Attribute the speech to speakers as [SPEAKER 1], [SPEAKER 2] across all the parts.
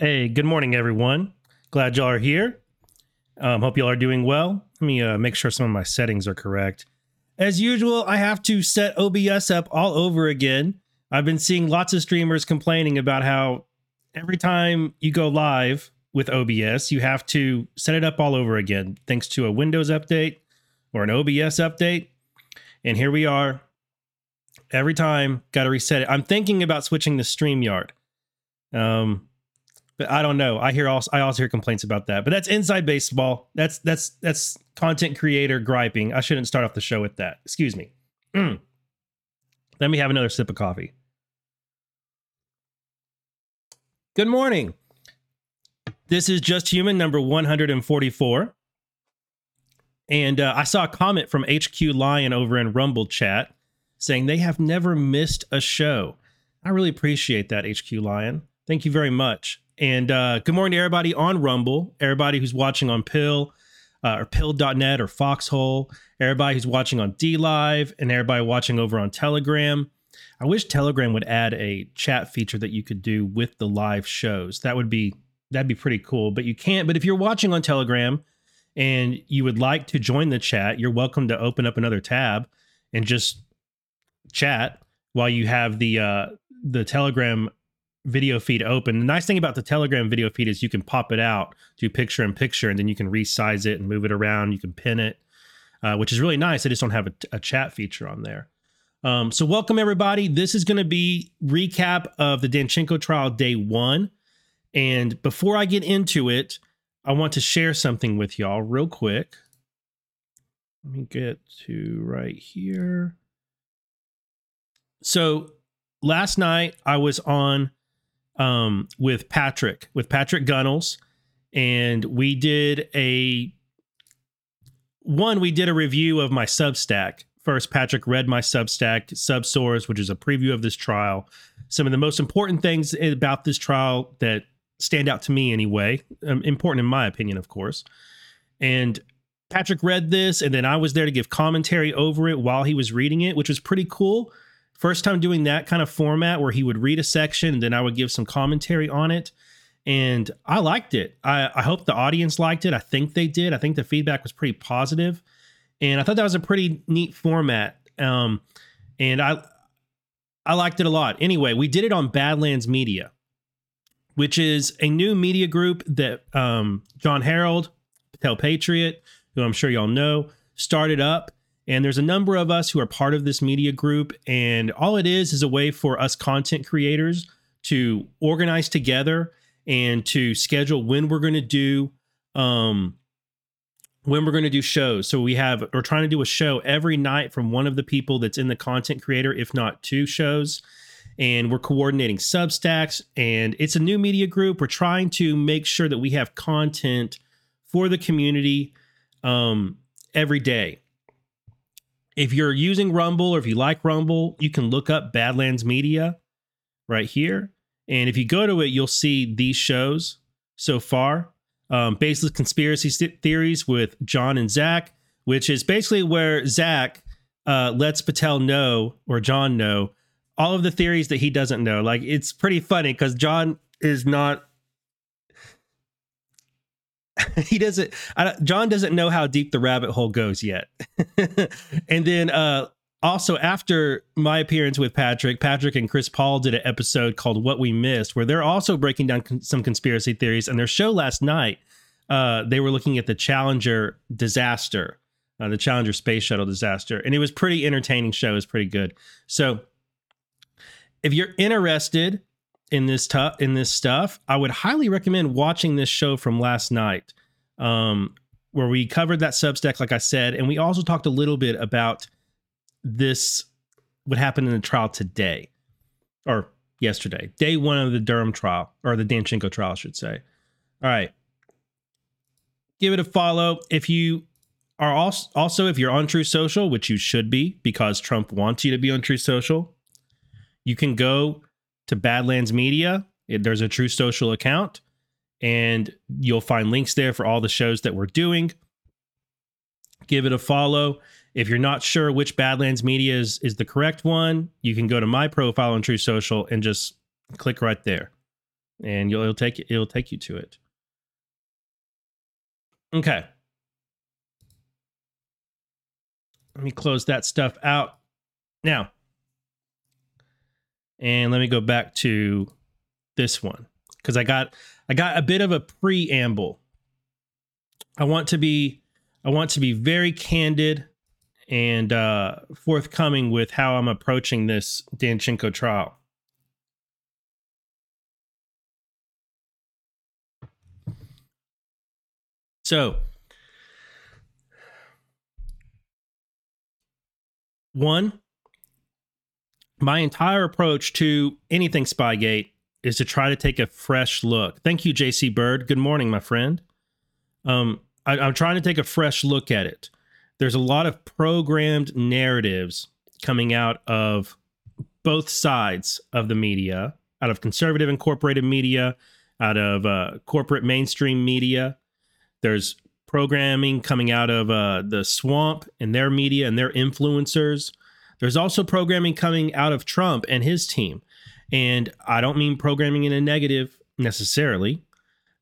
[SPEAKER 1] Hey, good morning, everyone. Glad y'all are here. Um, hope y'all are doing well. Let me uh, make sure some of my settings are correct. As usual, I have to set OBS up all over again. I've been seeing lots of streamers complaining about how every time you go live with OBS, you have to set it up all over again, thanks to a Windows update or an OBS update. And here we are. Every time, got to reset it. I'm thinking about switching to StreamYard. Um, but I don't know. I hear also I also hear complaints about that. But that's inside baseball. That's that's that's content creator griping. I shouldn't start off the show with that. Excuse me. Mm. Let me have another sip of coffee. Good morning. This is just human number 144. And uh, I saw a comment from HQ Lion over in Rumble chat saying they have never missed a show. I really appreciate that, HQ Lion. Thank you very much. And uh, good morning to everybody on Rumble, everybody who's watching on Pill uh, or Pill.net or Foxhole, everybody who's watching on DLive, and everybody watching over on Telegram. I wish Telegram would add a chat feature that you could do with the live shows. That would be that'd be pretty cool. But you can't. But if you're watching on Telegram and you would like to join the chat, you're welcome to open up another tab and just chat while you have the uh, the Telegram video feed open. The nice thing about the Telegram video feed is you can pop it out, do picture in picture, and then you can resize it and move it around. You can pin it, uh, which is really nice. I just don't have a, a chat feature on there. Um, so welcome everybody. This is going to be recap of the Danchenko trial day one. And before I get into it, I want to share something with y'all real quick. Let me get to right here. So last night I was on um, with Patrick, with Patrick Gunnels, and we did a one. We did a review of my Substack. First, Patrick read my Substack, Subsource, which is a preview of this trial. Some of the most important things about this trial that stand out to me, anyway, um, important in my opinion, of course. And Patrick read this, and then I was there to give commentary over it while he was reading it, which was pretty cool First time doing that kind of format where he would read a section and then I would give some commentary on it. And I liked it. I, I hope the audience liked it. I think they did. I think the feedback was pretty positive. And I thought that was a pretty neat format. Um, and I I liked it a lot. Anyway, we did it on Badlands Media, which is a new media group that um, Jon Herold, Patel Patriot, who I'm sure y'all know, started up and there's a number of us who are part of this media group. And all it is is a way for us content creators to organize together and to schedule when we're going to do um when we're going to do shows. So we have we're trying to do a show every night from one of the people that's in the content creator, if not two shows. And we're coordinating Substacks, and it's a new media group. We're trying to make sure that we have content for the community um, every day if you're using Rumble or if you like Rumble, you can look up Badlands Media right here. And if you go to it, you'll see these shows so far. Um, Baseless Conspiracy Theories with John and Zach, which is basically where Zach uh, lets Patel know or John know all of the theories that he doesn't know. Like it's pretty funny because John is not he doesn't john doesn't know how deep the rabbit hole goes yet. And then uh also after my appearance with patrick patrick and chris paul did an episode called what we missed where they're also breaking down con- some conspiracy theories and their show last night uh they were looking at the challenger disaster uh, the challenger space shuttle disaster and it was pretty entertaining show was pretty good. So if you're interested in this tu- in this stuff, I would highly recommend watching this show from last night, um, where we covered that Substack, like I said, and we also talked a little bit about this what happened in the trial today or yesterday, day one of the Durham trial or the Danchenko trial, I should say. All right, give it a follow if you are also also if you're on True Social, which you should be because Trump wants you to be on True Social. You can go to Badlands Media. There's a True Social account, and you'll find links there for all the shows that we're doing. Give it a follow. If you're not sure which Badlands Media is, is the correct one, you can go to my profile on Truth Social and just click right there. and you'll it'll take it'll take you to it. Okay. Let me close that stuff out now. And let me go back to this one because I got I got a bit of a preamble. I want to be I want to be very candid and uh, forthcoming with how I'm approaching this Danchenko trial. So, one, my entire approach to anything Spygate is to try to take a fresh look. Thank you, JC Bird. Good morning, my friend. Um, I, I'm trying to take a fresh look at it. There's a lot of programmed narratives coming out of both sides of the media, out of conservative incorporated media, out of uh, corporate mainstream media. There's programming coming out of uh, the swamp and their media and their influencers. There's also programming coming out of Trump and his team. And I don't mean programming in a negative necessarily.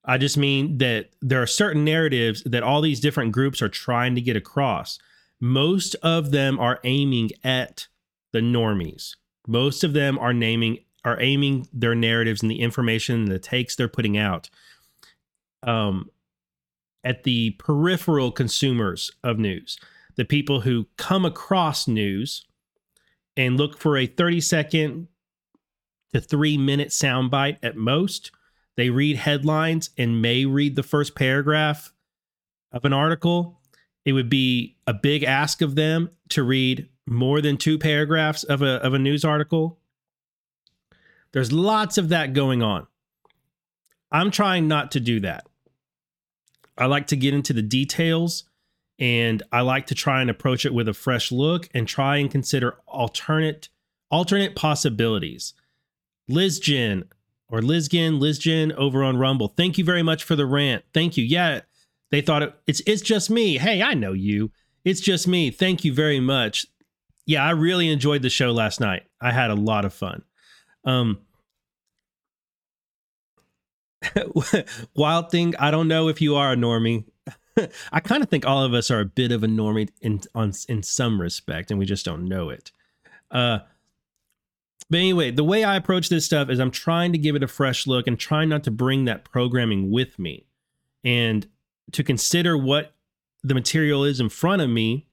[SPEAKER 1] I just mean that there are certain narratives that all these different groups are trying to get across. Most of them are aiming at the normies. Most of them are naming are aiming their narratives and the information and the takes they're putting out um, at the peripheral consumers of news, the people who come across news and look for a 30 second to three minute soundbite at most they read headlines and may read the first paragraph of an article, it would be a big ask of them to read more than two paragraphs of a, of a news article. There's lots of that going on. I'm trying not to do that. I like to get into the details and I like to try and approach it with a fresh look and try and consider alternate alternate possibilities. Liz Jen, or Lizgin, Lizgin over on Rumble. Thank you very much for the rant. Thank you. Yeah, they thought it, it's it's just me. Hey, I know you. It's just me. Thank you very much. Yeah, I really enjoyed the show last night. I had a lot of fun. Um Wild thing, I don't know if you are a normie. I kind of think all of us are a bit of a normie in on in some respect, and we just don't know it. Uh, but anyway, the way I approach this stuff is I'm trying to give it a fresh look and trying not to bring that programming with me and to consider what the material is in front of me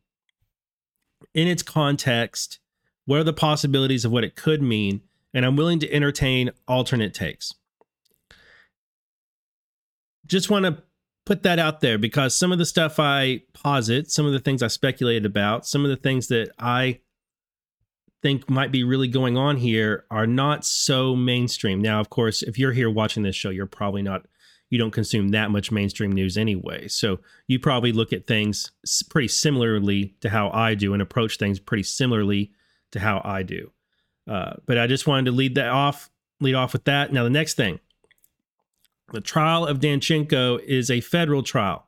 [SPEAKER 1] in its context. What are the possibilities of what it could mean? And I'm willing to entertain alternate takes. Just want to put that out there because some of the stuff I posit, some of the things I speculated about, some of the things that I think might be really going on here are not so mainstream. Now, of course, if you're here watching this show, you're probably not you don't consume that much mainstream news anyway. So you probably look at things pretty similarly to how I do and approach things pretty similarly to how I do. Uh, but I just wanted to lead that off, lead off with that. Now, the next thing the trial of Danchenko is a federal trial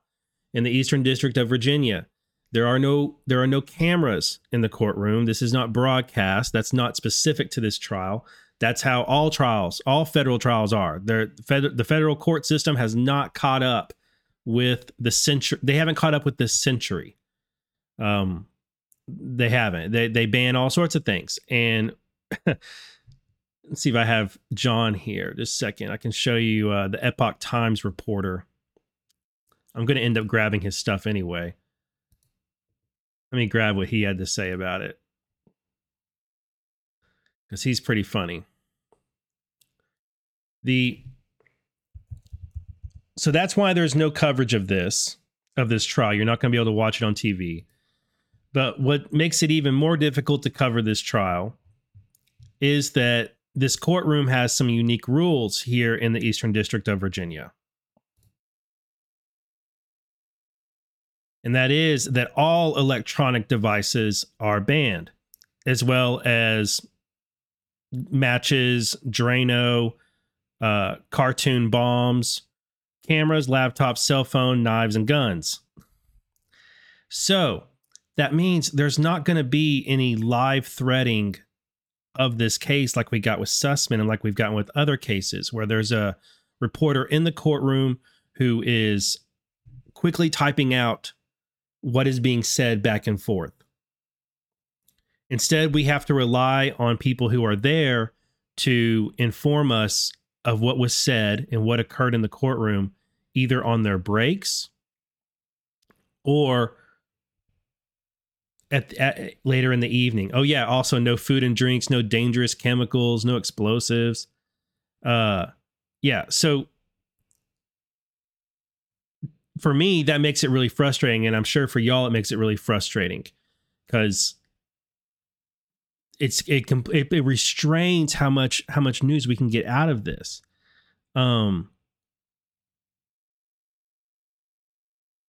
[SPEAKER 1] in the Eastern District of Virginia. There are no there are no cameras in the courtroom. This is not broadcast. That's not specific to this trial. That's how all trials, all federal trials are. They're, the federal court system has not caught up with the century. They haven't caught up with this century. Um, they haven't. They they ban all sorts of things. And let's see if I have John here. Just a second. I can show you uh, the Epoch Times reporter. I'm going to end up grabbing his stuff anyway. Let me grab what he had to say about it. Because he's pretty funny. The so that's why there's no coverage of this of this trial. You're not going to be able to watch it on TV. But what makes it even more difficult to cover this trial is that this courtroom has some unique rules here in the Eastern District of Virginia. And that is that all electronic devices are banned, as well as matches, Drano, uh, cartoon bombs, cameras, laptops, cell phone, knives, and guns. So that means there's not going to be any live threading of this case, like we got with Sussman and like we've gotten with other cases, where there's a reporter in the courtroom who is quickly typing out what is being said back and forth. Instead, we have to rely on people who are there to inform us of what was said and what occurred in the courtroom, either on their breaks or at, at, later in the evening. Oh yeah, also no food and drinks, no dangerous chemicals, no explosives. Uh yeah, so for me that makes it really frustrating and I'm sure for y'all it makes it really frustrating cuz it's it, it it restrains how much how much news we can get out of this. Um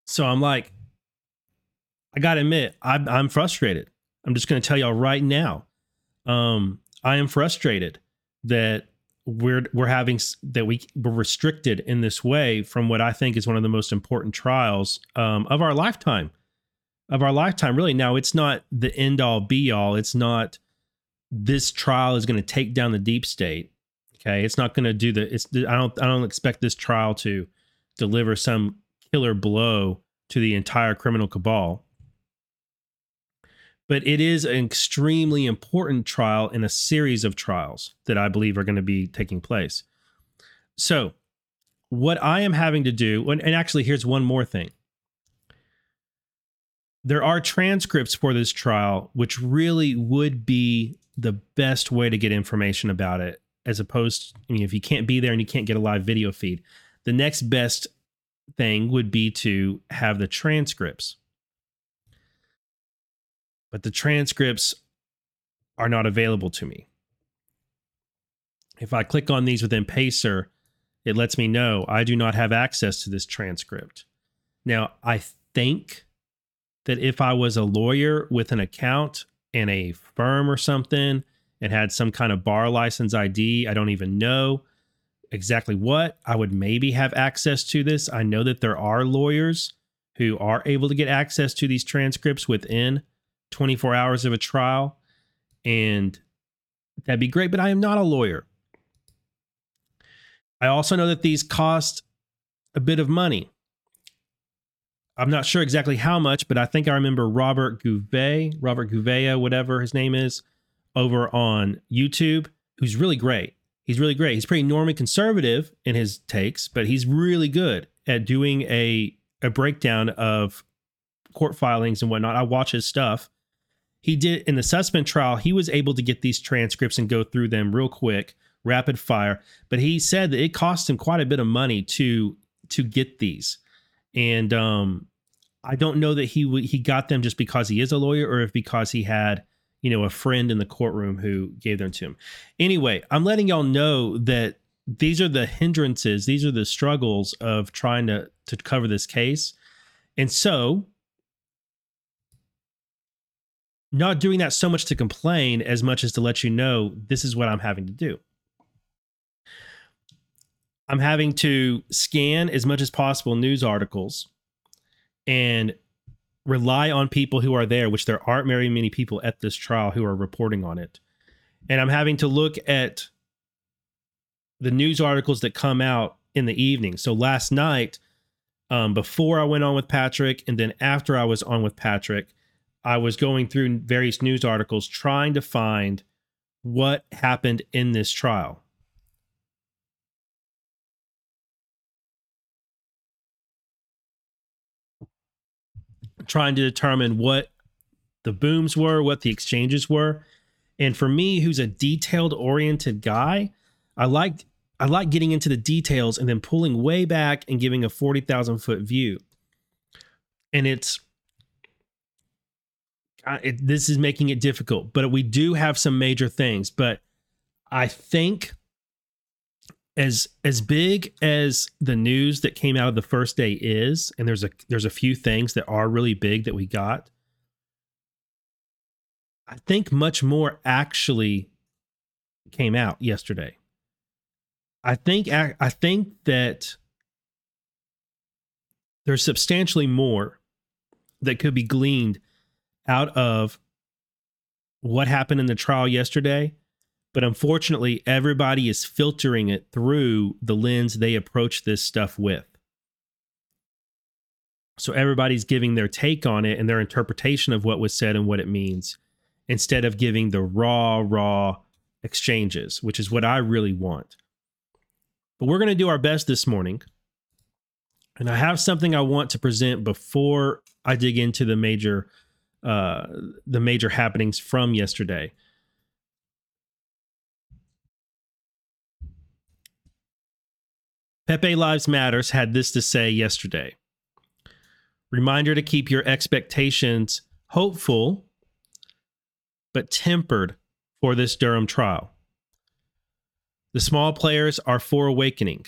[SPEAKER 1] so I'm like I got to admit, I'm, I'm frustrated. I'm just to tell y'all right now. Um, I am frustrated that we're we're having that we we're restricted in this way from what I think is one of the most important trials um, of our lifetime, of our lifetime. Really, now it's not the end all be all. It's not this trial is going to take down the deep state. Okay, it's not going to do the. It's I don't I don't expect this trial to deliver some killer blow to the entire criminal cabal but it is an extremely important trial in a series of trials that I believe are going to be taking place. So, what I am having to do, and actually, here's one more thing. There are transcripts for this trial, which really would be the best way to get information about it, as opposed, I mean, if you can't be there and you can't get a live video feed, the next best thing would be to have the transcripts but the transcripts are not available to me. If I click on these within Pacer, it lets me know I do not have access to this transcript. Now, I think that if I was a lawyer with an account and a firm or something and had some kind of bar license ID, I don't even know exactly what, I would maybe have access to this. I know that there are lawyers who are able to get access to these transcripts within 24 hours of a trial, and that'd be great. But I am not a lawyer. I also know that these cost a bit of money. I'm not sure exactly how much, but I think I remember Robert Gouvet, Robert Gouveia, whatever his name is, over on YouTube, who's really great. He's really great. He's pretty normally conservative in his takes, but he's really good at doing a a breakdown of court filings and whatnot. I watch his stuff, he did in the Sussman trial, he was able to get these transcripts and go through them real quick, rapid fire. But he said that it cost him quite a bit of money to to get these, and um, I don't know that he he got them just because he is a lawyer or if because he had you know a friend in the courtroom who gave them to him. Anyway, I'm letting y'all know that these are the hindrances, these are the struggles of trying to to cover this case, and so not doing that so much to complain as much as to let you know this is what I'm having to do. I'm having to scan as much as possible news articles and rely on people who are there, which there aren't very many people at this trial who are reporting on it. And I'm having to look at the news articles that come out in the evening. So last night, um, before I went on with Patrick, and then after I was on with Patrick, I was going through various news articles trying to find what happened in this trial. Trying to determine what the booms were, what the exchanges were. And for me, who's a detailed oriented guy, I like I like getting into the details and then pulling way back and giving a 40,000 foot view. And it's it, this is making it difficult, but we do have some major things. But I think as as big as the news that came out of the first day is, and there's a there's a few things that are really big that we got. I think much more actually came out yesterday. I think I think that there's substantially more that could be gleaned out of what happened in the trial yesterday But unfortunately, everybody is filtering it through the lens they approach this stuff with. So everybody's giving their take on it and their interpretation of what was said and what it means instead of giving the raw, raw exchanges, which is what I really want. But we're going to do our best this morning. And I have something I want to present before I dig into the major uh the major happenings from yesterday. Pepe Lives Matters had this to say yesterday. Reminder to keep your expectations hopeful but tempered for this Durham trial. The small players are for awakening.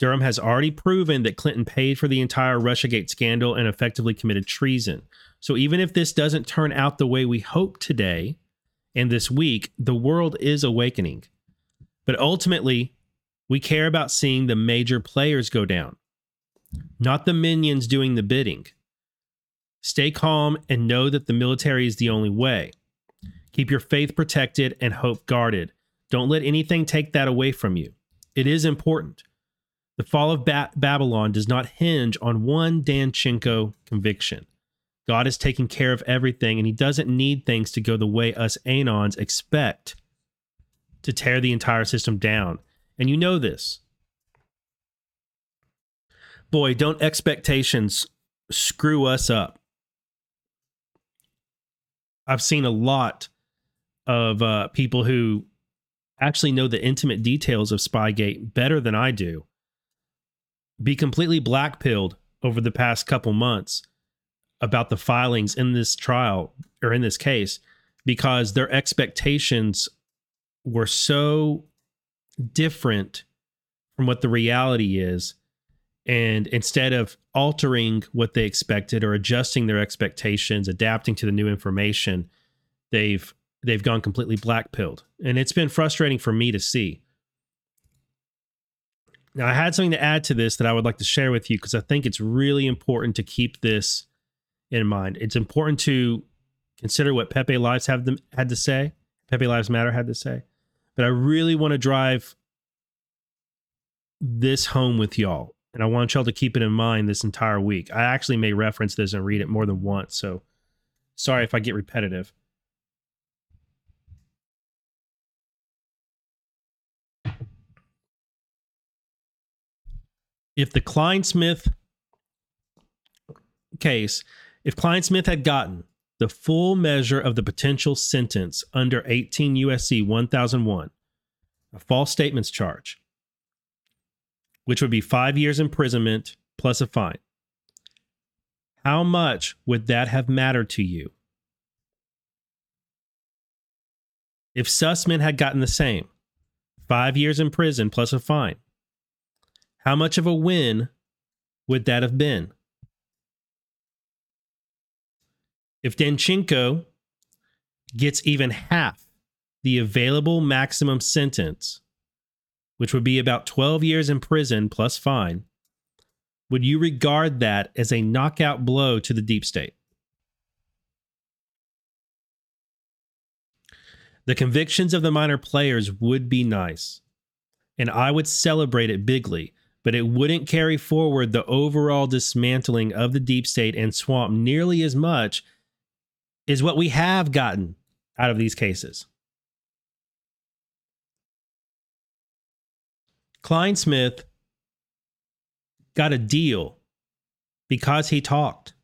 [SPEAKER 1] Durham has already proven that Clinton paid for the entire Russiagate scandal and effectively committed treason. So even if this doesn't turn out the way we hope today and this week, the world is awakening. But ultimately, we care about seeing the major players go down, not the minions doing the bidding. Stay calm and know that the military is the only way. Keep your faith protected and hope guarded. Don't let anything take that away from you. It is important. The fall of ba- Babylon does not hinge on one Danchenko conviction. God is taking care of everything, and He doesn't need things to go the way us Anons expect to tear the entire system down. And you know this. Boy, don't expectations screw us up. I've seen a lot of uh, people who actually know the intimate details of Spygate better than I do be completely blackpilled over the past couple months about the filings in this trial or in this case because their expectations were so different from what the reality is and instead of altering what they expected or adjusting their expectations adapting to the new information they've they've gone completely black pilled. And it's been frustrating for me to see. Now, I had something to add to this that I would like to share with you because I think it's really important to keep this in mind. It's important to consider what Pepe Lives have them, had to say, Pepe Lives Matter had to say. But I really want to drive this home with y'all. And I want y'all to keep it in mind this entire week. I actually may reference this and read it more than once. So sorry if I get repetitive. If the Clinesmith case, if Clinesmith had gotten the full measure of the potential sentence under 18 USC 1001, a false statements charge, which would be five years imprisonment plus a fine, how much would that have mattered to you? If Sussman had gotten the same, five years in prison plus a fine, how much of a win would that have been? If Danchenko gets even half the available maximum sentence, which would be about 12 years in prison plus fine, would you regard that as a knockout blow to the deep state? The convictions of the minor players would be nice, and I would celebrate it bigly but it wouldn't carry forward the overall dismantling of the deep state and swamp nearly as much as what we have gotten out of these cases. Clinesmith got a deal because he talked.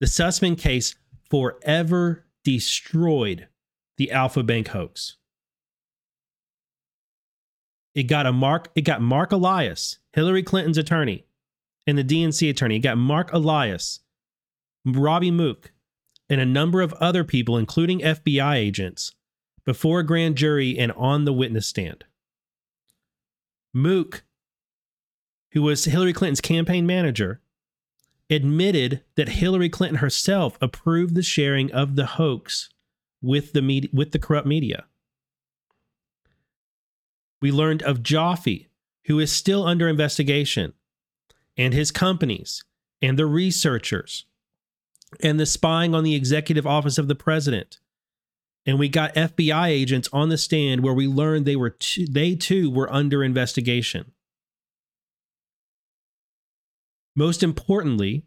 [SPEAKER 1] The Sussman case forever destroyed the Alpha Bank hoax. It got a Mark. It got Mark Elias, Hillary Clinton's attorney, and the DNC attorney. It got Mark Elias, Robbie Mook, and a number of other people, including FBI agents, before a grand jury and on the witness stand. Mook, who was Hillary Clinton's campaign manager, admitted that Hillary Clinton herself approved the sharing of the hoax with the media, with the corrupt media. We learned of Joffe, who is still under investigation, and his companies, and the researchers, and the spying on the executive office of the president, And we got FBI agents on the stand where we learned they were too, they too were under investigation. Most importantly,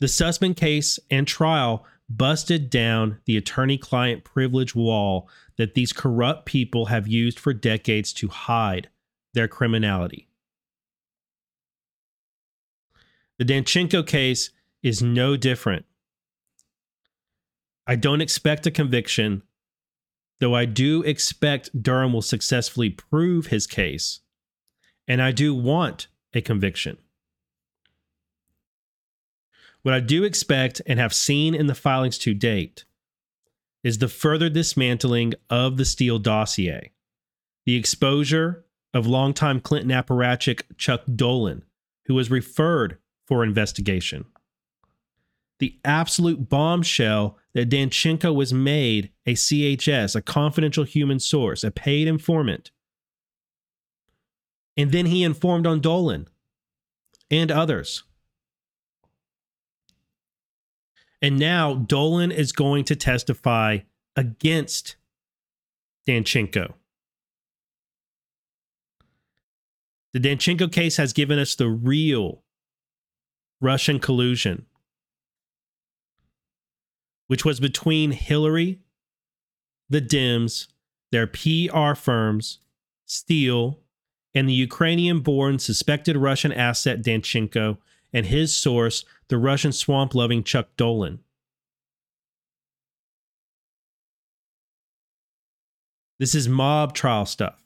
[SPEAKER 1] the Sussman case and trial busted down the attorney client privilege wall that these corrupt people have used for decades to hide their criminality. The Danchenko case is no different. I don't expect a conviction, though I do expect Durham will successfully prove his case, and I do want a conviction. What I do expect and have seen in the filings to date is the further dismantling of the Steele dossier, the exposure of longtime Clinton apparatchik Chuck Dolan, who was referred for investigation, the absolute bombshell that Danchenko was made a CHS, a confidential human source, a paid informant. And then he informed on Dolan and others. And now Dolan is going to testify against Danchenko. The Danchenko case has given us the real Russian collusion, which was between Hillary, the Dems, their PR firms, Steele, and the Ukrainian born suspected Russian asset Danchenko and his source, the Russian swamp loving Chuck Dolan. This is mob trial stuff.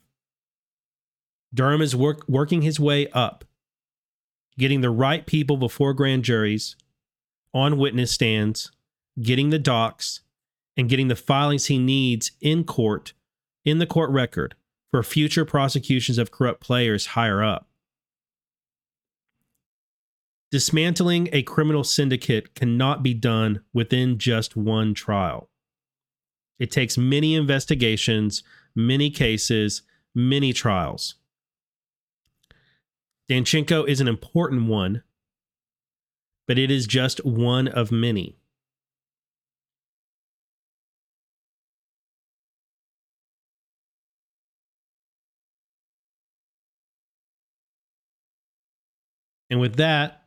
[SPEAKER 1] Durham is work, working his way up, getting the right people before grand juries, on witness stands, getting the docs, and getting the filings he needs in court, in the court record, for future prosecutions of corrupt players higher up. Dismantling a criminal syndicate cannot be done within just one trial. It takes many investigations, many cases, many trials. Danchenko is an important one, but it is just one of many. And with that,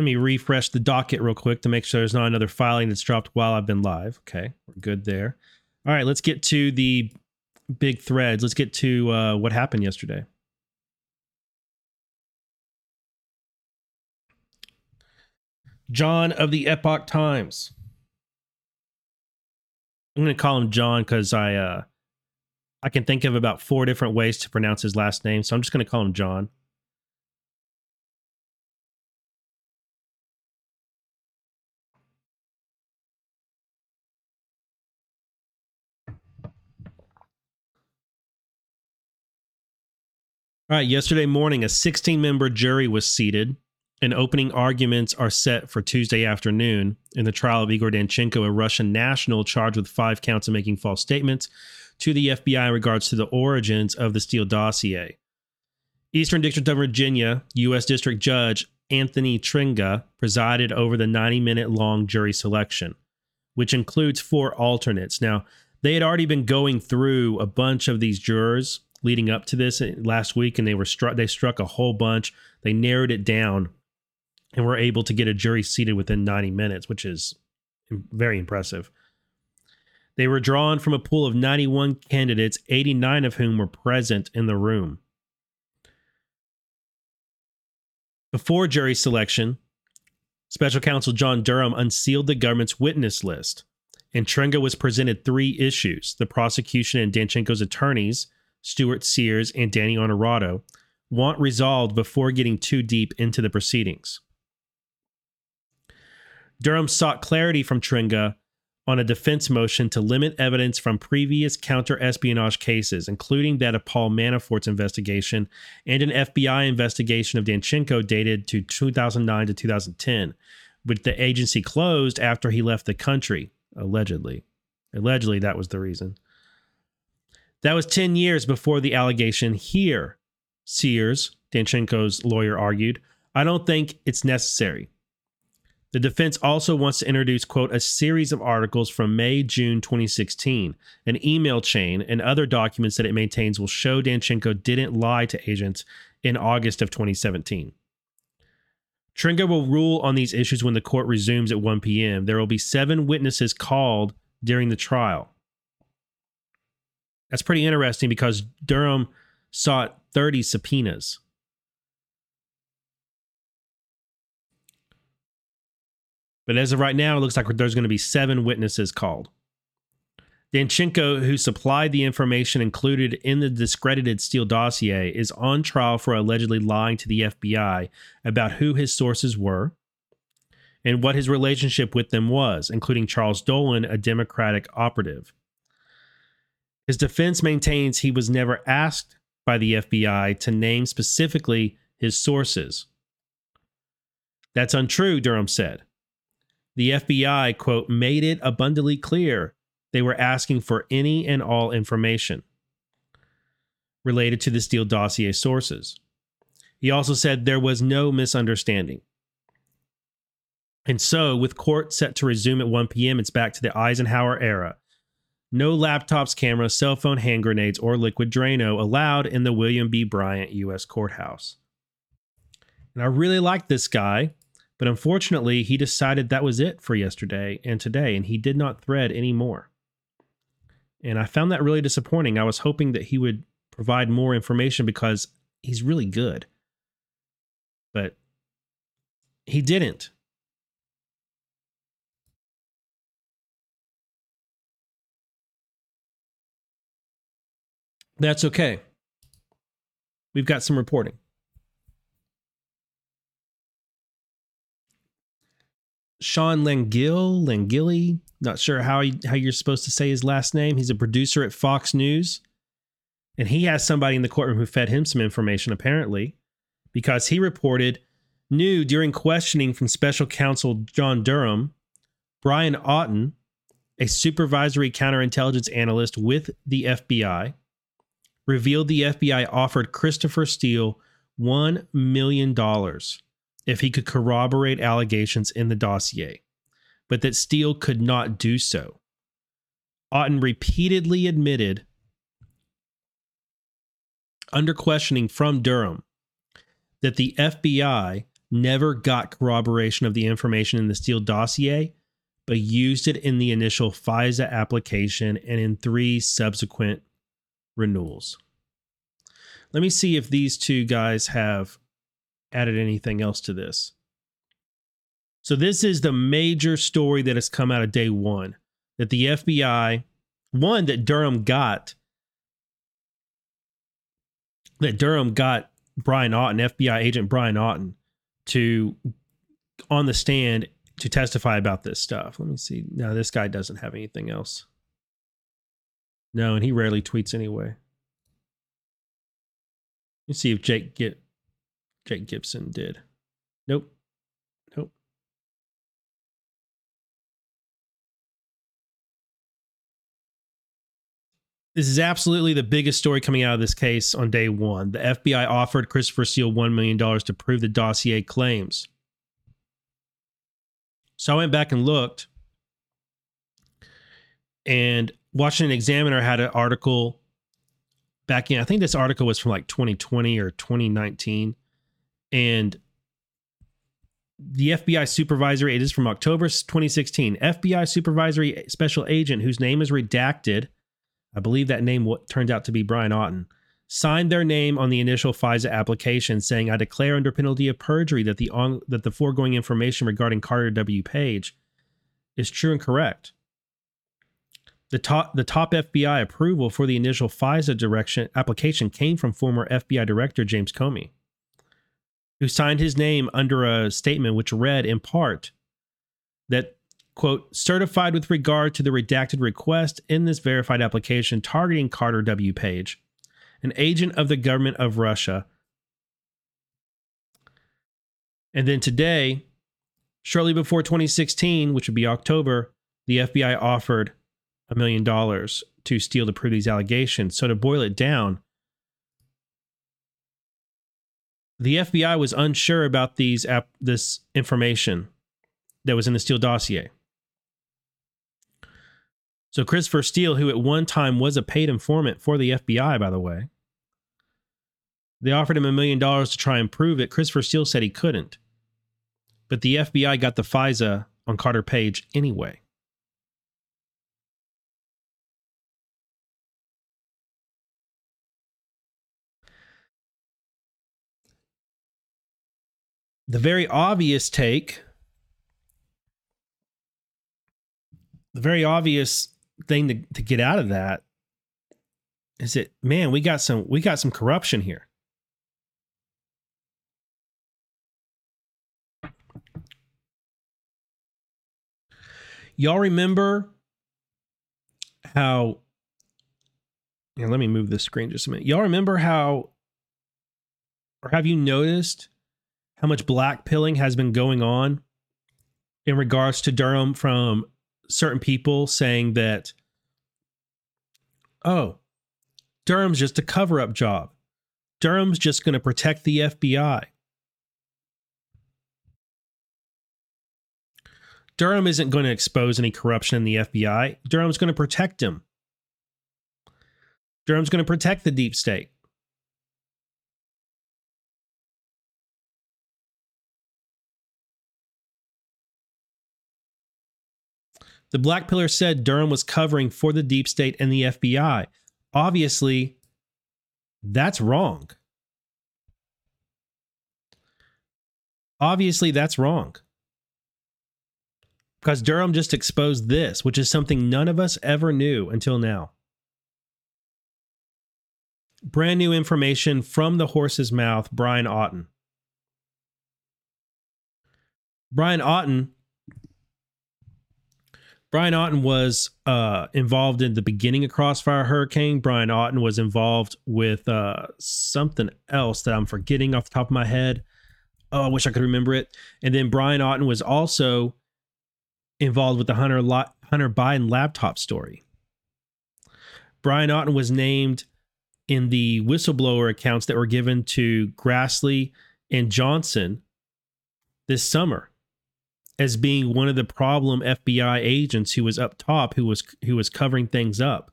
[SPEAKER 1] Let me refresh the docket real quick to make sure there's not another filing that's dropped while I've been live. Okay, we're good there. All right, let's get to the big threads. Let's get to uh, what happened yesterday. John of the Epoch Times. I'm going to call him John because I uh, I can think of about four different ways to pronounce his last name, so I'm just going to call him John. All right, yesterday morning, a 16 member jury was seated, and opening arguments are set for Tuesday afternoon in the trial of Igor Danchenko, a Russian national charged with five counts of making false statements to the FBI in regards to the origins of the Steele dossier. Eastern District of Virginia, U.S. District Judge Anthony Trenga presided over the 90 minute long jury selection, which includes four alternates. Now, they had already been going through a bunch of these jurors leading up to this uh, last week, and they were struck. They struck a whole bunch. They narrowed it down, and were able to get a jury seated within 90 minutes, which is very impressive. They were drawn from a pool of 91 candidates, 89 of whom were present in the room. Before jury selection, Special Counsel John Durham unsealed the government's witness list, and Trenga was presented three issues. The prosecution and Danchenko's attorneys Stuart Sears, and Danny Onorato want resolved before getting too deep into the proceedings. Durham sought clarity from Trenga on a defense motion to limit evidence from previous counter espionage cases, including that of Paul Manafort's investigation and an FBI investigation of Danchenko dated to 2009 to 2010, which the agency closed after he left the country, allegedly. Allegedly, that was the reason. That was 10 years before the allegation here. Sears, Danchenko's lawyer, argued, I don't think it's necessary. The defense also wants to introduce, quote, a series of articles from May, June 2016, an email chain, and other documents that it maintains will show Danchenko didn't lie to agents in August of 2017. Trenga will rule on these issues when the court resumes at 1 p.m. There will be seven witnesses called during the trial. That's pretty interesting because Durham sought 30 subpoenas. But as of right now, it looks like there's going to be seven witnesses called. Danchenko, who supplied the information included in the discredited Steele dossier, is on trial for allegedly lying to the FBI about who his sources were and what his relationship with them was, including Charles Dolan, a Democratic operative. His defense maintains he was never asked by the FBI to name specifically his sources. That's untrue, Durham said. The FBI, quote, made it abundantly clear they were asking for any and all information related to the Steele dossier sources. He also said there was no misunderstanding. And so, with court set to resume at 1 p.m., it's back to the Eisenhower era. No laptops, cameras, cell phone hand grenades, or liquid Drano allowed in the William B. Bryant U.S. Courthouse. And I really liked this guy. But unfortunately, he decided that was it for yesterday and today, and he did not thread any more. And I found that really disappointing. I was hoping that he would provide more information because he's really good. But he didn't. That's okay. We've got some reporting. Sean Langill, Langilly, not sure how he, how you're supposed to say his last name. He's a producer at Fox News, and he has somebody in the courtroom who fed him some information apparently, because he reported knew during questioning from Special Counsel John Durham, Brian Auten, a supervisory counterintelligence analyst with the FBI, revealed the FBI offered Christopher Steele $1 million if he could corroborate allegations in the dossier, but that Steele could not do so. Auten repeatedly admitted, under questioning from Durham, that the FBI never got corroboration of the information in the Steele dossier, but used it in the initial FISA application and in three subsequent renewals. Let me see if these two guys have added anything else to this. So, this is the major story that has come out of day one that the FBI, one that Durham got, that Durham got Brian Auten, FBI agent Brian Auten, to on the stand to testify about this stuff. Let me see. Now, this guy doesn't have anything else. No, and he rarely tweets anyway. Let's see if Jake get Jake Gibson did. Nope. Nope. This is absolutely the biggest story coming out of this case on day one. The FBI offered Christopher Steele $1 million to prove the dossier claims. So I went back and looked, and Washington Examiner had an article back in, I think this article was from like 2020 or 2019 and the FBI supervisory, it is from October 2016, FBI supervisory special agent whose name is redacted. I believe that name turned out to be Brian Auten. Signed their name on the initial FISA application, saying, "I declare under penalty of perjury that the on, that the foregoing information regarding Carter W. Page is true and correct." The top the top FBI approval for the initial FISA direction application came from former FBI Director James Comey who signed his name under a statement which read in part that quote certified with regard to the redacted request in this verified application targeting Carter W. Page, an agent of the government of Russia. And then today, shortly before 2016, which would be October, the FBI offered a million dollars to Steele to prove these allegations. So to boil it down, the FBI was unsure about these this information that was in the Steele dossier. So Christopher Steele, who at one time was a paid informant for the FBI, by the way, they offered him a million dollars to try and prove it. Christopher Steele said he couldn't. But the FBI got the FISA on Carter Page anyway. The very obvious take, the very obvious thing to, to get out of that is that man, we got some we got some corruption here. Y'all remember how yeah, let me move this screen just a minute. Y'all remember how or have you noticed how much black pilling has been going on in regards to Durham from certain people saying that, oh, Durham's just a cover up job. Durham's just going to protect the FBI. Durham isn't going to expose any corruption in the FBI. Durham's going to protect him. Durham's going to protect the deep state. The Black Pillar said Durham was covering for the deep state and the FBI. Obviously, that's wrong. Obviously, that's wrong. Because Durham just exposed this, which is something none of us ever knew until now. Brand new information from the horse's mouth, Brian Auten. Brian Auten Brian Auten was uh, involved in the beginning of Crossfire Hurricane. Brian Auten was involved with uh, something else that I'm forgetting off the top of my head. Oh, I wish I could remember it. And then Brian Auten was also involved with the Hunter Hunter Biden laptop story. Brian Auten was named in the whistleblower accounts that were given to Grassley and Johnson this summer as being one of the problem FBI agents who was up top who was who was covering things up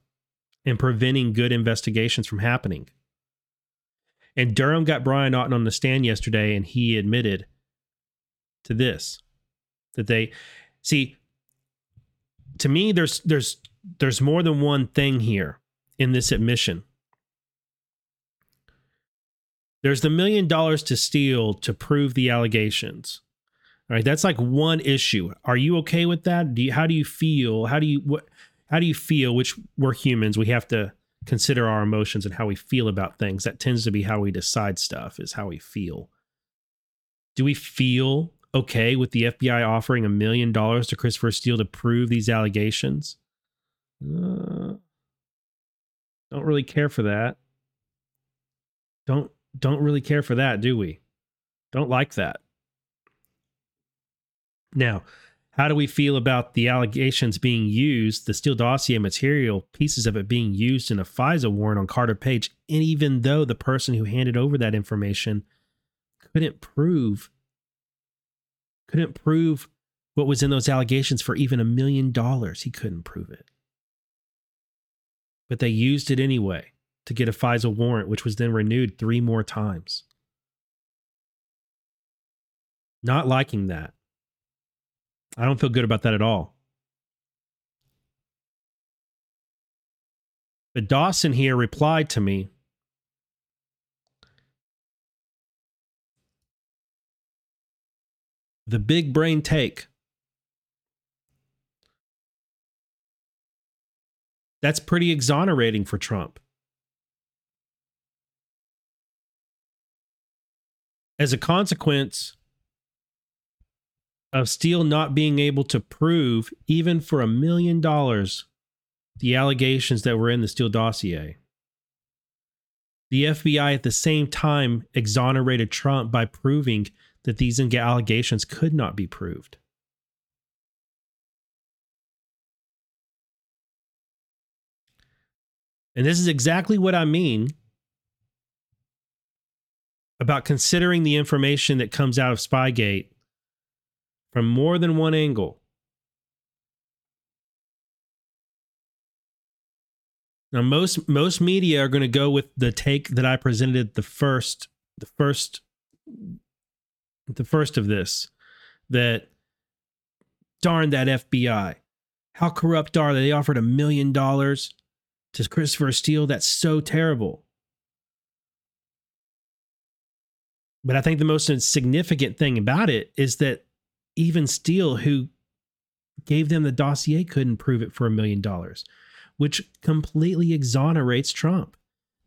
[SPEAKER 1] and preventing good investigations from happening. And Durham got Brian Auten on the stand yesterday and he admitted to this that they see to me there's there's there's more than one thing here in this admission. There's the million dollars to Steele to prove the allegations. All right, that's like one issue. Are you okay with that? Do you, how do you feel? How do you what? How do you feel? Which we're humans, we have to consider our emotions and how we feel about things. That tends to be how we decide stuff. Is how we feel. Do we feel okay with the FBI offering a million dollars to Christopher Steele to prove these allegations? Uh, don't really care for that. Don't don't really care for that, do we? Don't like that. Now, how do we feel about the allegations being used, the Steele dossier material, pieces of it being used in a FISA warrant on Carter Page, and even though the person who handed over that information couldn't prove couldn't prove what was in those allegations for even a million dollars, he couldn't prove it. But they used it anyway to get a FISA warrant, which was then renewed three more times. Not liking that. I don't feel good about that at all. But Dawson here replied to me. The big brain take. That's pretty exonerating for Trump. As a consequence, of Steele not being able to prove, even for a million dollars, the allegations that were in the Steele dossier. The FBI at the same time exonerated Trump by proving that these allegations could not be proved. And this is exactly what I mean about considering the information that comes out of Spygate from more than one angle. Now most most media are going to go with the take that I presented the first the first the first of this that darn that FBI. How corrupt are they? They offered a million dollars to Christopher Steele. That's so terrible. But I think the most significant thing about it is that even Steele, who gave them the dossier, couldn't prove it for a million dollars, which completely exonerates Trump.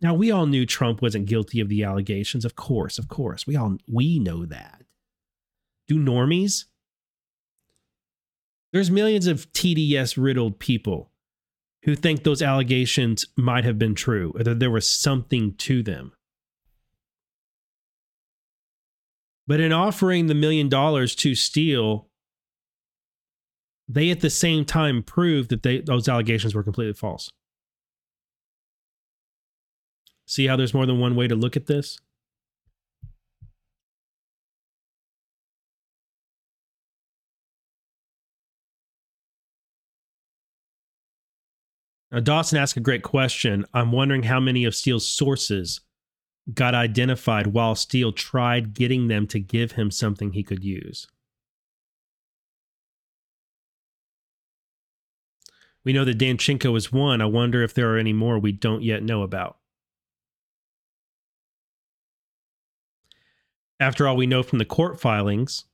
[SPEAKER 1] Now we all knew Trump wasn't guilty of the allegations, of course, of course. We all we know that. Do normies? There's millions of TDS riddled people who think those allegations might have been true or that there was something to them. But in offering the million dollars to Steele, they at the same time proved that they, those allegations were completely false. See how there's more than one way to look at this? Now, Dawson asked a great question. I'm wondering how many of Steele's sources got identified while Steele tried getting them to give him something he could use. We know that Danchenko is one. I wonder if there are any more we don't yet know about. After all, we know from the court filings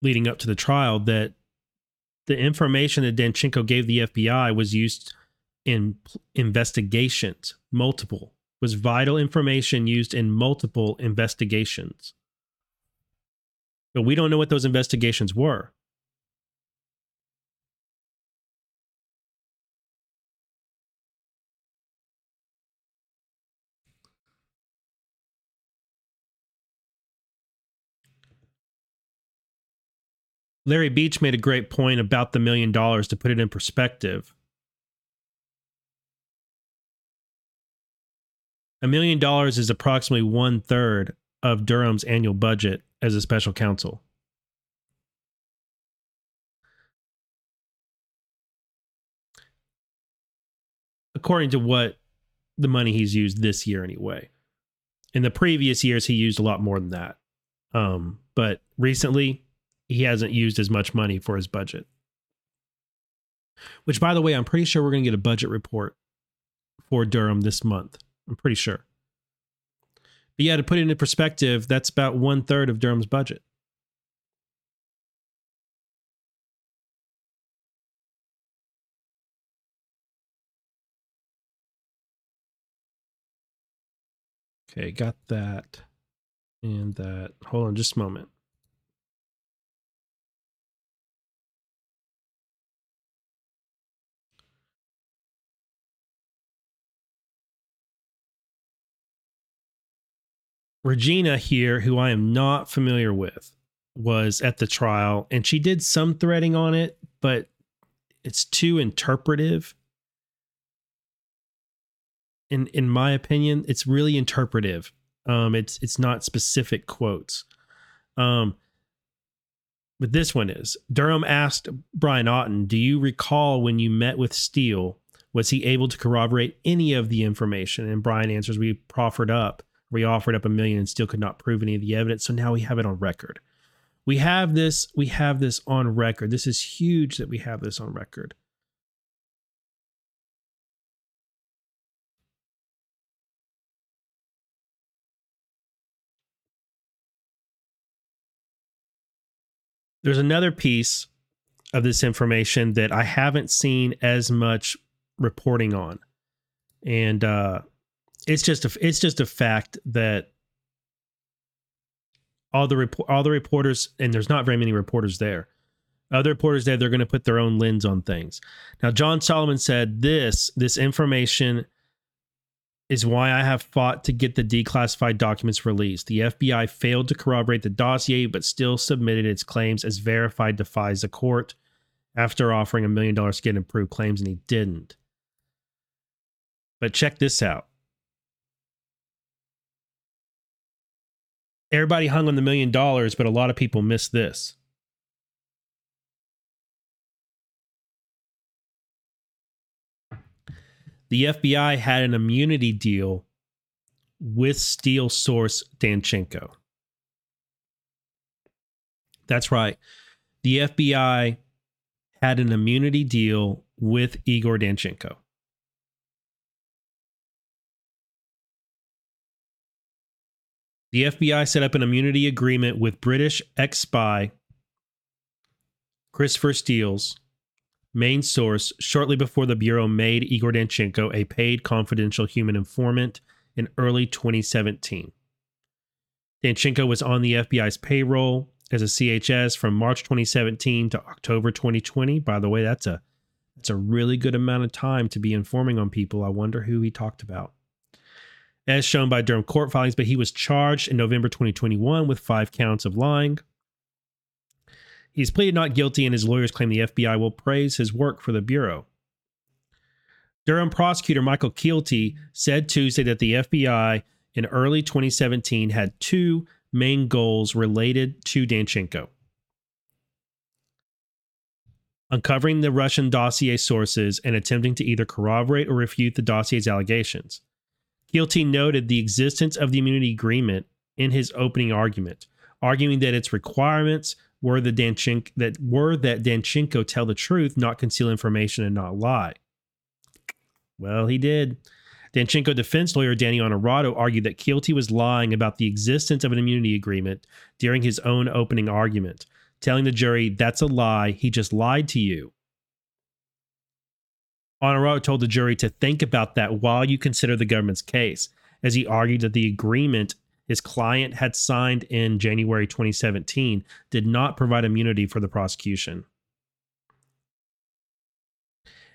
[SPEAKER 1] leading up to the trial that the information that Danchenko gave the FBI was used in investigations, multiple, was vital information used in multiple investigations. But we don't know what those investigations were. Larry Beach made a great point about the million dollars to put it in perspective. A million dollars is approximately one third of Durham's annual budget as a special counsel. According to what the money he's used this year, anyway. In the previous years, he used a lot more than that. Um, but recently, he hasn't used as much money for his budget. Which, by the way, I'm pretty sure we're going to get a budget report for Durham this month. I'm pretty sure. But yeah, to put it into perspective, that's about one third of Durham's budget. Okay, got that and that. Hold on just a moment. Regina here, who I am not familiar with, was at the trial and she did some threading on it, but it's too interpretive. In in my opinion, it's really interpretive. Um, it's it's not specific quotes. Um, but this one is Durham asked Brian Auten, "Do you recall when you met with Steele? Was he able to corroborate any of the information?" And Brian answers, "We proffered up." We offered up a million and still could not prove any of the evidence. So now we have it on record. We have this, we have this on record. This is huge that we have this on record. There's another piece of this information that I haven't seen as much reporting on. And uh, it's just a it's just a fact that all the report all the reporters and there's not very many reporters there. Other reporters there they're going to put their own lens on things. Now John Solomon said this this information is why I have fought to get the declassified documents released. The FBI failed to corroborate the dossier, but still submitted its claims as verified to FISA court after offering a million dollars to improved claims, and he didn't. But check this out. Everybody hung on the million dollars, but a lot of people missed this. The FBI had an immunity deal with Steele source Danchenko. That's right. The FBI had an immunity deal with Igor Danchenko. The FBI set up an immunity agreement with British ex spy Christopher Steele's main source shortly before the Bureau made Igor Danchenko a paid confidential human informant in early 2017. Danchenko was on the FBI's payroll as a CHS from March 2017 to October 2020. By the way, that's a that's a really good amount of time to be informing on people. I wonder who he talked about. As shown by Durham court filings, but he was charged in November 2021 with five counts of lying. He's pleaded not guilty, and his lawyers claim the FBI will praise his work for the Bureau. Durham prosecutor Michael Keilty said Tuesday that the FBI in early 2017 had two main goals related to Danchenko uncovering the Russian dossier sources and attempting to either corroborate or refute the dossier's allegations. Keilty noted the existence of the immunity agreement in his opening argument, arguing that its requirements were the Danchenko that were that Danchenko tell the truth, not conceal information and not lie. Well, he did. Danchenko defense lawyer Danny Onorato argued that Keilty was lying about the existence of an immunity agreement during his own opening argument, telling the jury that's a lie, he just lied to you. Onorato told the jury to think about that while you consider the government's case, as he argued that the agreement his client had signed in January 2017 did not provide immunity for the prosecution.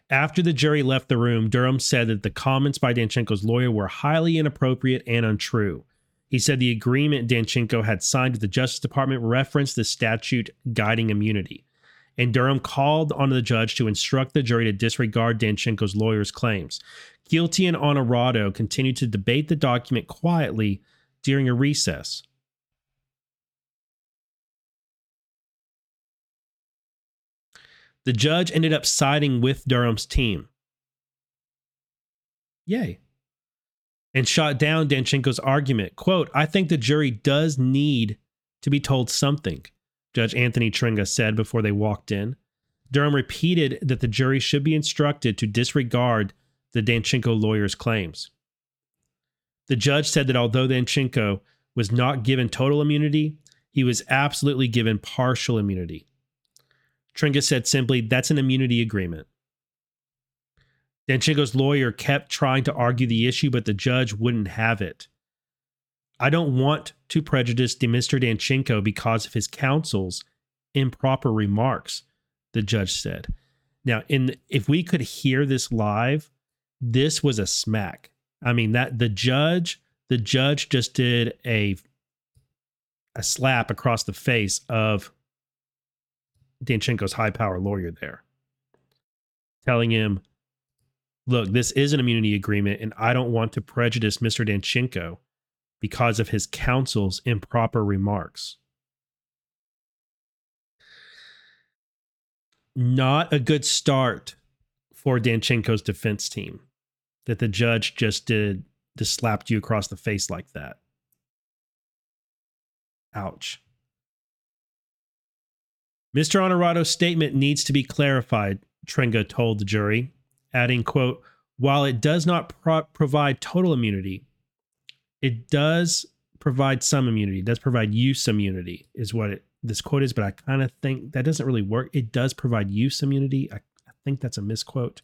[SPEAKER 1] After the jury left the room, Durham said that the comments by Danchenko's lawyer were highly inappropriate and untrue. He said the agreement Danchenko had signed with the Justice Department referenced the statute guiding immunity. And Durham called on the judge to instruct the jury to disregard Danchenko's lawyer's claims. Keilty and Onorato continued to debate the document quietly during a recess. The judge ended up siding with Durham's team. Yay. And shot down Danchenko's argument. Quote, I think the jury does need to be told something, Judge Anthony Trenga said before they walked in. Durham repeated that the jury should be instructed to disregard the Danchenko lawyer's claims. The judge said that although Danchenko was not given total immunity, he was absolutely given partial immunity. Trenga said simply, that's an immunity agreement. Danchenko's lawyer kept trying to argue the issue, but the judge wouldn't have it. I don't want to prejudice Mr. Danchenko because of his counsel's improper remarks, the judge said. Now, in if we could hear this live, this was a smack. I mean that the judge, the judge just did a a slap across the face of Danchenko's high power lawyer there, telling him, look, this is an immunity agreement, and I don't want to prejudice Mr. Danchenko because of his counsel's improper remarks. Not a good start for Danchenko's defense team that the judge just did, just slapped you across the face like that. Ouch. Mr. Onorato's statement needs to be clarified, Trenga told the jury, adding, quote, while it does not pro- provide total immunity, it does provide some immunity. It does provide you some immunity, is what it, this quote is, but I kind of think that doesn't really work. It does provide use immunity. I, I think that's a misquote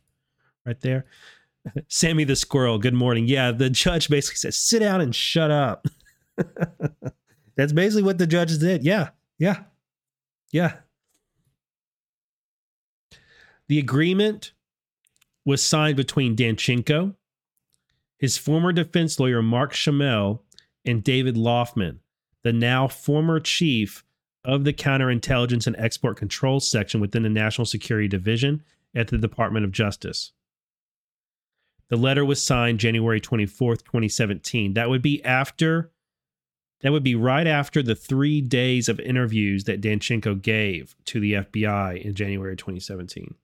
[SPEAKER 1] right there. Sammy the squirrel, good morning. Yeah, the judge basically says, sit down and shut up. that's basically what the judge did. Yeah, yeah, yeah. The agreement was signed between Danchenko, his former defense lawyer Mark Schamel, and David Laufman, the now former chief of the Counterintelligence and Export Control Section within the National Security Division at the Department of Justice. The letter was signed January 24th, 2017. That would be after That would be right after the three days of interviews that Danchenko gave to the FBI in January 2017.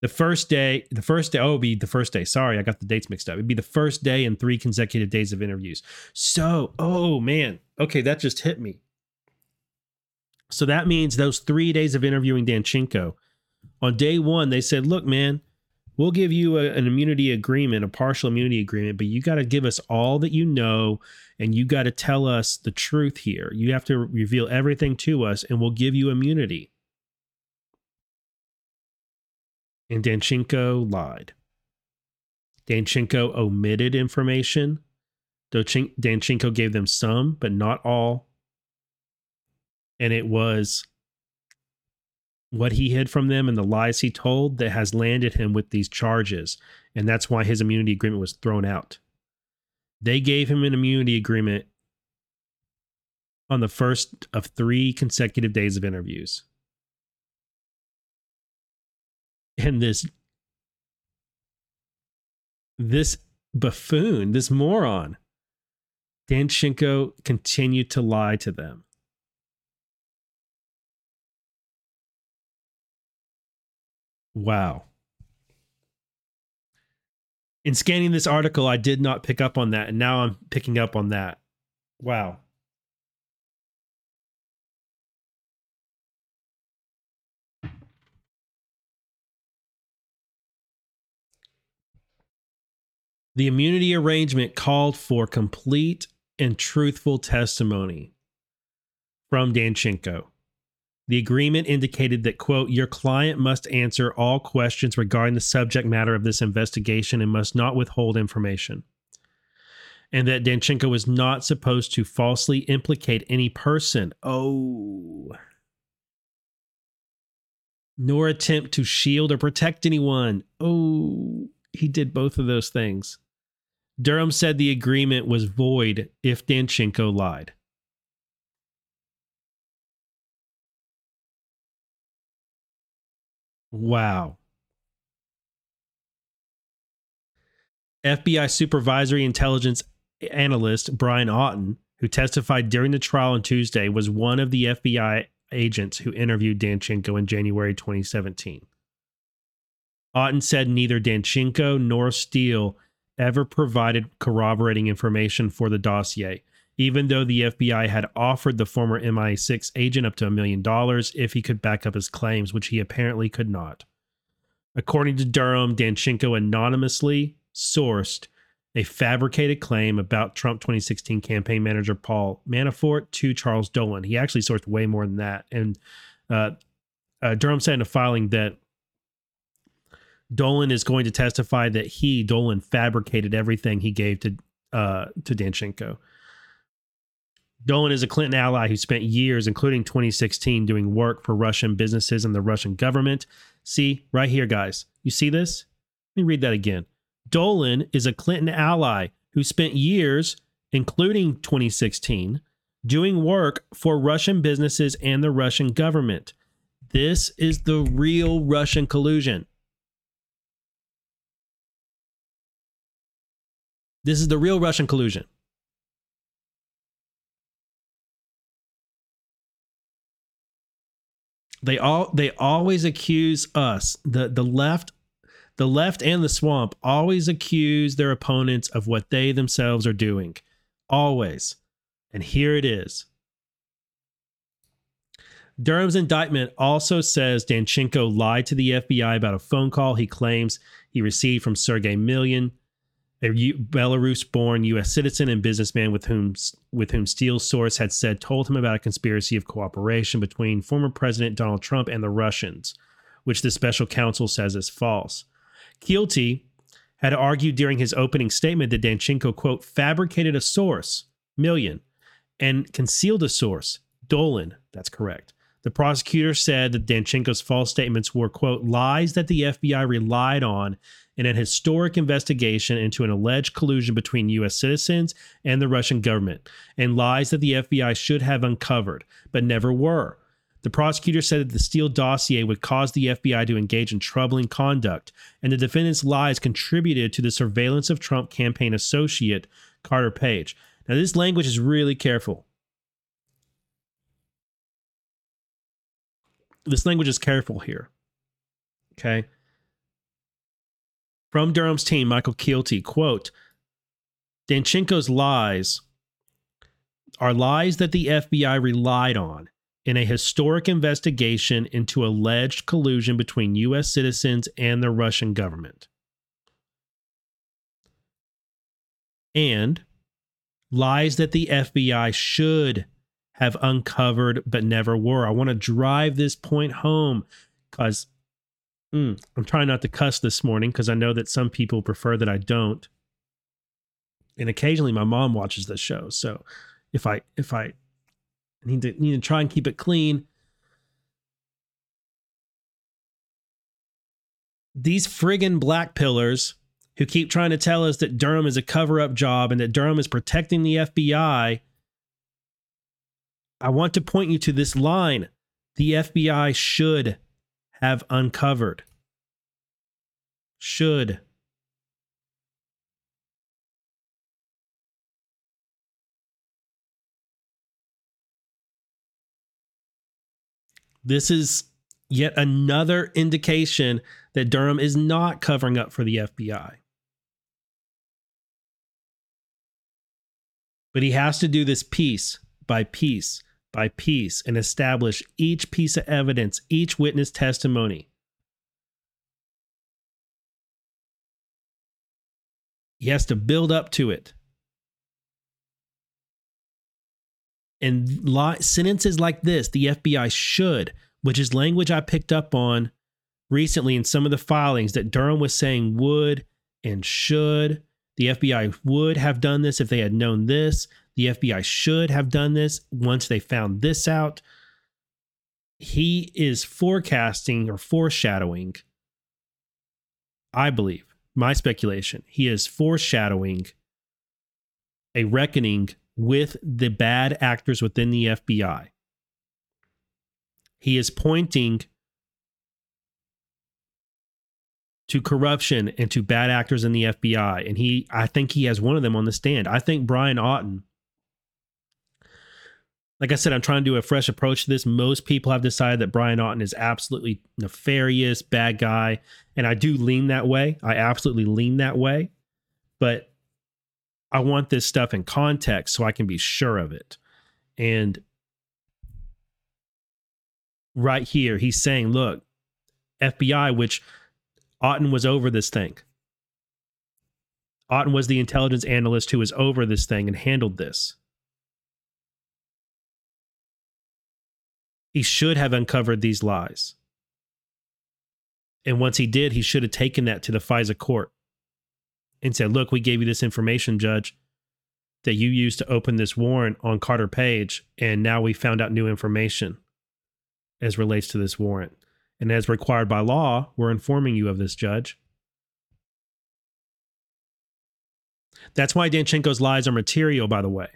[SPEAKER 1] The first day, the first day, oh, be the first day. Sorry, I got the dates mixed up. It'd be the first day and three consecutive days of interviews. So, oh man, okay, that just hit me. So that means those three days of interviewing Danchenko, on day one, they said, look, man, we'll give you a, an immunity agreement, a partial immunity agreement, but you got to give us all that you know and you got to tell us the truth here. You have to reveal everything to us and we'll give you immunity. And Danchenko lied. Danchenko omitted information. Danchenko gave them some, but not all. And it was what he hid from them and the lies he told that has landed him with these charges. And that's why his immunity agreement was thrown out. They gave him an immunity agreement on the first of three consecutive days of interviews. And this this buffoon, this moron, Danchenko continued to lie to them. Wow. In scanning this article, I did not pick up on that, and now I'm picking up on that. Wow. The immunity arrangement called for complete and truthful testimony from Danchenko. The agreement indicated that, quote, your client must answer all questions regarding the subject matter of this investigation and must not withhold information. And that Danchenko was not supposed to falsely implicate any person. Oh. Nor attempt to shield or protect anyone. Oh, he did both of those things. Durham said the agreement was void if Danchenko lied. Wow. FBI Supervisory Intelligence Analyst Brian Auten, who testified during the trial on Tuesday, was one of the FBI agents who interviewed Danchenko in January 2017. Auten said neither Danchenko nor Steele ever provided corroborating information for the dossier, even though the FBI had offered the former MI6 agent up to a million dollars if he could back up his claims, which he apparently could not. According to Durham, Danchenko anonymously sourced a fabricated claim about Trump 2016 campaign manager Paul Manafort to Charles Dolan. He actually sourced way more than that. And uh, uh, Durham said in a filing that Dolan is going to testify that he, Dolan, fabricated everything he gave to uh, to Danchenko. Dolan is a Clinton ally who spent years, including 2016, doing work for Russian businesses and the Russian government. See, right here, guys. You see this? Let me read that again. Dolan is a Clinton ally who spent years, including 2016, doing work for Russian businesses and the Russian government. This is the real Russian collusion. This is the real Russian collusion. They all they always accuse us, the the left, the left and the swamp always accuse their opponents of what they themselves are doing. Always. And here it is. Durham's indictment also says Danchenko lied to the FBI about a phone call he claims he received from Sergei Millian, a Belarus-born U.S. citizen and businessman with whom with whom Steele's source had said told him about a conspiracy of cooperation between former President Donald Trump and the Russians, which the special counsel says is false. Keilty had argued during his opening statement that Danchenko quote fabricated a source, Millian and concealed a source, Dolan. That's correct. The prosecutor said that Danchenko's false statements were, quote, lies that the FBI relied on in an historic investigation into an alleged collusion between U.S. citizens and the Russian government, and lies that the FBI should have uncovered, but never were. The prosecutor said that the Steele dossier would cause the FBI to engage in troubling conduct, and the defendant's lies contributed to the surveillance of Trump campaign associate Carter Page. Now, this language is really careful. This language is careful here. Okay. From Durham's team, Michael Keilty, quote, Danchenko's lies are lies that the FBI relied on in a historic investigation into alleged collusion between U.S. citizens and the Russian government. And lies that the FBI should have uncovered but never were. I want to drive this point home because mm, I'm trying not to cuss this morning because I know that some people prefer that I don't. And occasionally my mom watches this show. So if I if I need to need to try and keep it clean. These friggin' black pillars who keep trying to tell us that Durham is a cover up job and that Durham is protecting the FBI. I want to point you to this line the FBI should have uncovered. Should. This is yet another indication that Durham is not covering up for the FBI. But he has to do this piece by piece by piece and establish each piece of evidence, each witness testimony. He has to build up to it. And sentences like this, the FBI should, which is language I picked up on recently in some of the filings that Durham was saying would and should. The FBI would have done this if they had known this. The FBI should have done this once they found this out. He is forecasting or foreshadowing, I believe, my speculation, he is foreshadowing a reckoning with the bad actors within the FBI. He is pointing to corruption and to bad actors in the FBI. And he, I think he has one of them on the stand. I think Brian Auten, like I said, I'm trying to do a fresh approach to this. Most people have decided that Brian Auten is absolutely nefarious, bad guy. And I do lean that way. I absolutely lean that way. But I want this stuff in context so I can be sure of it. And right here, he's saying, look, FBI, which Auten was over this thing. Auten was the intelligence analyst who was over this thing and handled this. He should have uncovered these lies. And once he did, he should have taken that to the FISA court and said, Look, we gave you this information, Judge, that you used to open this warrant on Carter Page, and now we found out new information as relates to this warrant. And as required by law, we're informing you of this, Judge. That's why Danchenko's lies are material, by the way.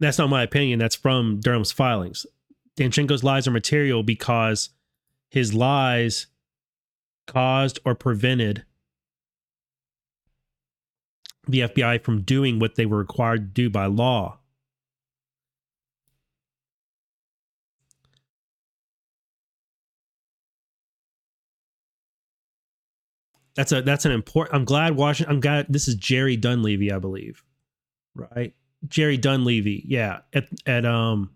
[SPEAKER 1] That's not my opinion. That's from Durham's filings. Danchenko's lies are material because his lies caused or prevented the FBI from doing what they were required to do by law. That's a that's an important. I'm glad Washington. I'm glad this is Jerry Dunleavy, I believe, right? Jerry Dunleavy, yeah, at at um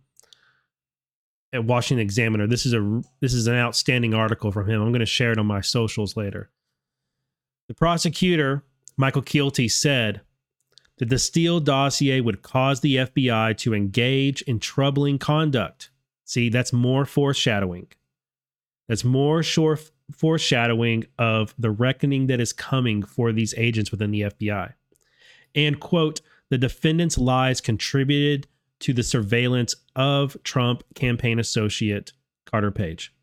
[SPEAKER 1] at Washington Examiner. This is a this is an outstanding article from him. I'm going to share it on my socials later. The prosecutor, Michael Keilty, said that the Steele dossier would cause the FBI to engage in troubling conduct. See, that's more foreshadowing. That's more sure foreshadowing of the reckoning that is coming for these agents within the FBI. And quote, the defendant's lies contributed to the surveillance of Trump campaign associate Carter Page.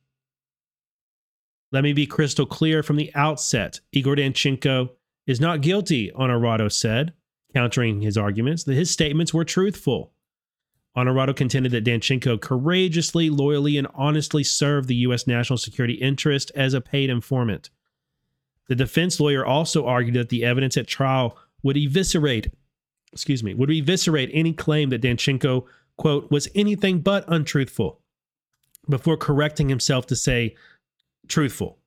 [SPEAKER 1] Let me be crystal clear from the outset Igor Danchenko is not guilty, Onorato said, countering his arguments that his statements were truthful. Onorato contended that Danchenko courageously, loyally, and honestly served the U.S. national security interest as a paid informant. The defense lawyer also argued that the evidence at trial would eviscerate, excuse me, would eviscerate any claim that Danchenko, quote, was anything but untruthful before correcting himself to say truthful.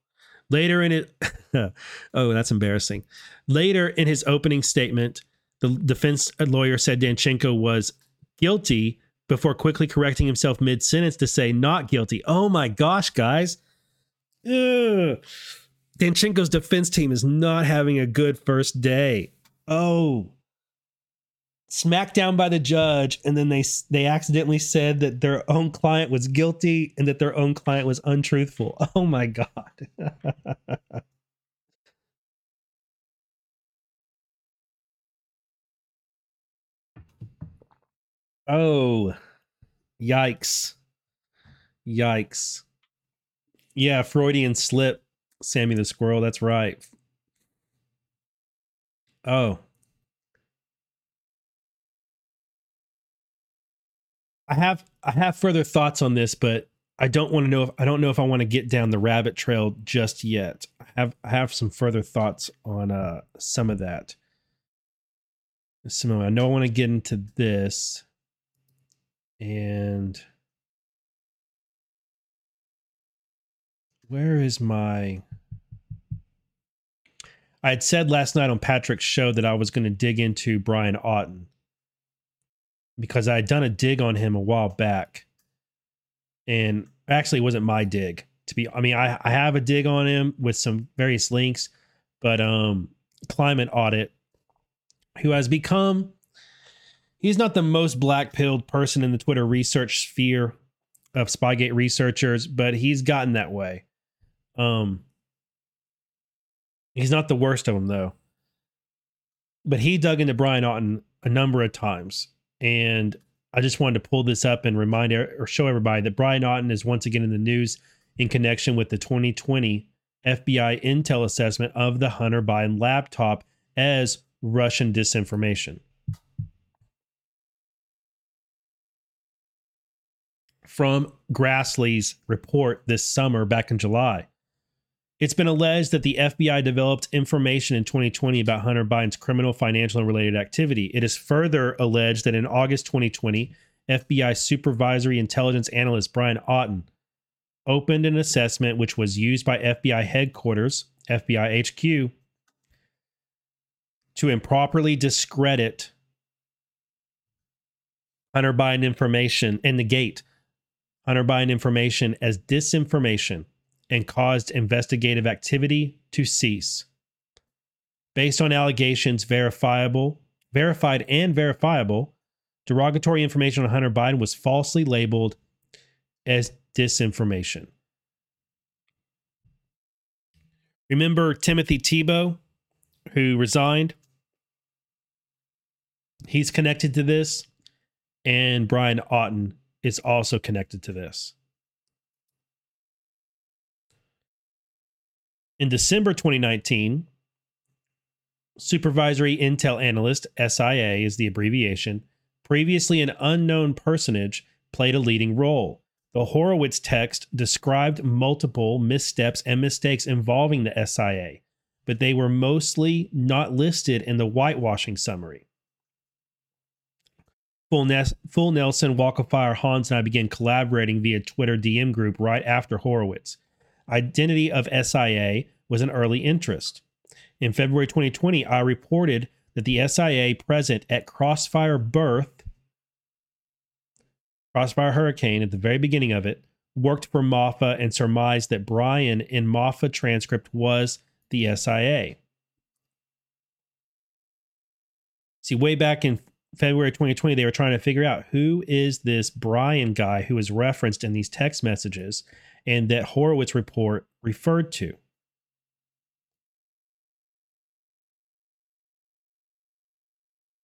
[SPEAKER 1] Later in it, oh, that's embarrassing. Later in his opening statement, the defense lawyer said Danchenko was guilty before quickly correcting himself mid sentence to say not guilty. Oh my gosh, guys. Ugh. Danchenko's defense team is not having a good first day. Oh. Smacked down by the judge, and then they they accidentally said that their own client was guilty and that their own client was untruthful. Oh my god. oh. Yikes. Yikes. Yeah, Freudian slip, Sammy the Squirrel. That's right. Oh. I have I have further thoughts on this, but I don't want to know if I don't know if I want to get down the rabbit trail just yet. I have I have some further thoughts on uh some of that. Some of I know I want to get into this and where is my I had said last night on Patrick's show that I was going to dig into Brian Auten because I had done a dig on him a while back. And actually it wasn't my dig. To be I mean, I, I have a dig on him with some various links, but um climate audit, who has become he's not the most black pilled person in the Twitter research sphere of Spygate researchers, but he's gotten that way. Um, he's not the worst of them though. But he dug into Brian Auten a number of times, and I just wanted to pull this up and remind or show everybody that Brian Auten is once again in the news in connection with the 2020 FBI intel assessment of the Hunter Biden laptop as Russian disinformation. from Grassley's report this summer back in July. It's been alleged that the FBI developed information in 2020 about Hunter Biden's criminal, financial, and related activity. It is further alleged that in August 2020, FBI supervisory intelligence analyst Brian Auten opened an assessment which was used by FBI headquarters, FBI HQ, to improperly discredit Hunter Biden information and negate Hunter Biden information as disinformation and caused investigative activity to cease. Based on allegations verifiable, verified and verifiable, derogatory information on Hunter Biden was falsely labeled as disinformation. Remember Timothy Thibault, who resigned? He's connected to this, and Brian Auten is also connected to this. In December 2019, Supervisory Intel Analyst, SIA is the abbreviation, previously an unknown personage, played a leading role. The Horowitz text described multiple missteps and mistakes involving the SIA, but they were mostly not listed in the whitewashing summary. Full, Full Nelson, Walkafire, Hans, and I began collaborating via Twitter DM group right after Horowitz. Identity of SIA was an early interest. In February 2020, I reported that the SIA present at Crossfire Birth, Crossfire Hurricane, at the very beginning of it, worked for Moffa and surmised that Brian in Moffa transcript was the SIA. See, way back in February 2020, they were trying to figure out who is this Brian guy who is referenced in these text messages and that Horowitz report referred to.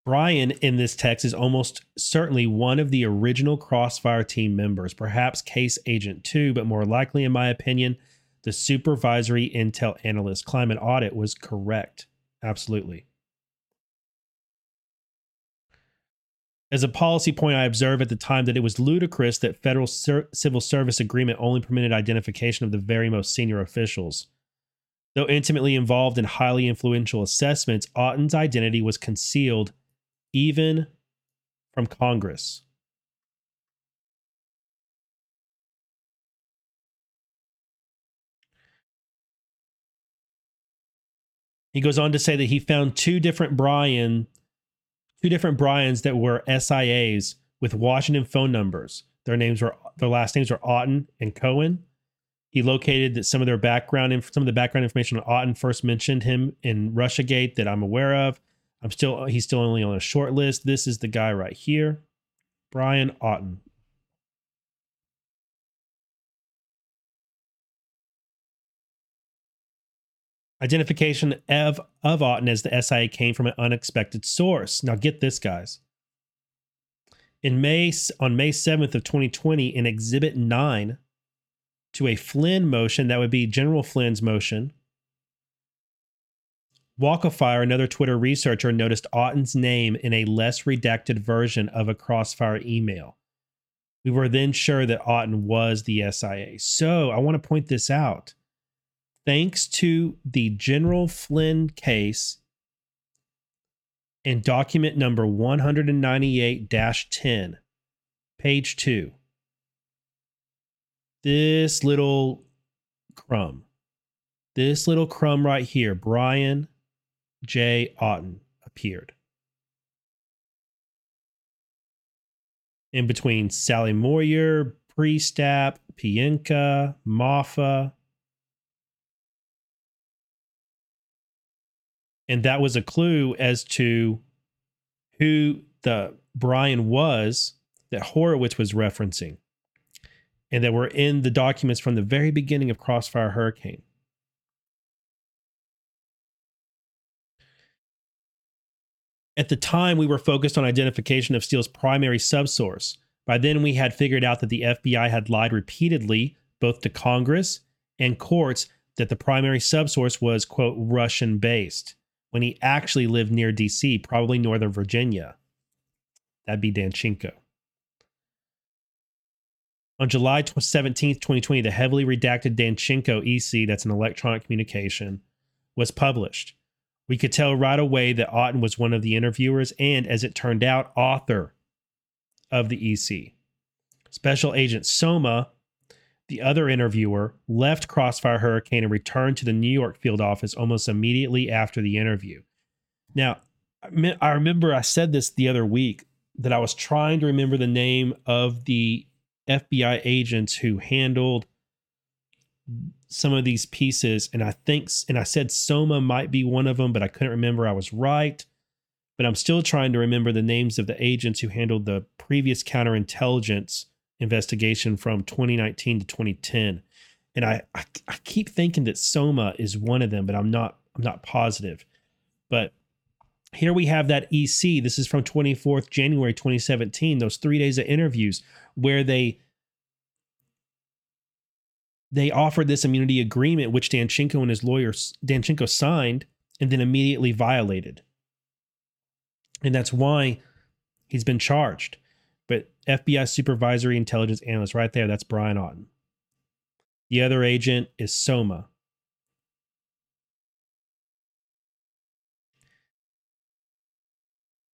[SPEAKER 1] Brian in this text is almost certainly one of the original Crossfire team members, perhaps Case Agent 2, but more likely, in my opinion, the supervisory intel analyst climate audit was correct. Absolutely. As a policy point, I observed at the time that it was ludicrous that federal civil service agreement only permitted identification of the very most senior officials. Though intimately involved in highly influential assessments, Auten's identity was concealed even from Congress. He goes on to say that he found two different Brian, two different Brians that were SIAs with Washington phone numbers. Their names were their last names were Auten and Cohen. He located that some of their background and some of the background information on Auten first mentioned him in Russiagate that I'm aware of. I'm still he's still only on a short list. This is the guy right here, Brian Auten. Identification of, of Auten as the SIA came from an unexpected source. Now get this, guys. In May on May 7th of 2020, in Exhibit 9 to a Flynn motion, that would be General Flynn's motion. Walkafire, another Twitter researcher, noticed Auten's name in a less redacted version of a Crossfire email. We were then sure that Auten was the SIA. So I want to point this out thanks to the General Flynn case in document number 198 10, page 2. This little crumb, this little crumb right here, Brian J. Auten, appeared. In between Sally Moyer, Priestap, Pientka, Moffa, and that was a clue as to who the Brian was that Horowitz was referencing, and that were in the documents from the very beginning of Crossfire Hurricane. At the time, we were focused on identification of Steele's primary subsource. By then, we had figured out that the FBI had lied repeatedly, both to Congress and courts, that the primary subsource was, quote, Russian based when he actually lived near DC, probably Northern Virginia. That'd be Danchenko. On July 17th, 2020, the heavily redacted Danchenko EC, that's an electronic communication, was published. We could tell right away that Auten was one of the interviewers and, as it turned out, author of the EC. Special Agent Somma the other interviewer, left Crossfire Hurricane and returned to the New York field office almost immediately after the interview. Now, I remember I said this the other week that I was trying to remember the name of the FBI agents who handled some of these pieces. And I think, and I said Somma might be one of them, but I couldn't remember. I was right. But I'm still trying to remember the names of the agents who handled the previous counterintelligence investigation from 2019 to 2010 and I, I, I keep thinking that Somma is one of them but i'm not i'm not positive. But here we have that ec this is from 24th january 2017 those three days of interviews where they they offered this immunity agreement which danchenko and his lawyers danchenko signed and then immediately violated. And that's why he's been charged FBI supervisory intelligence analyst right there, that's Brian Auten. The other agent is Somma.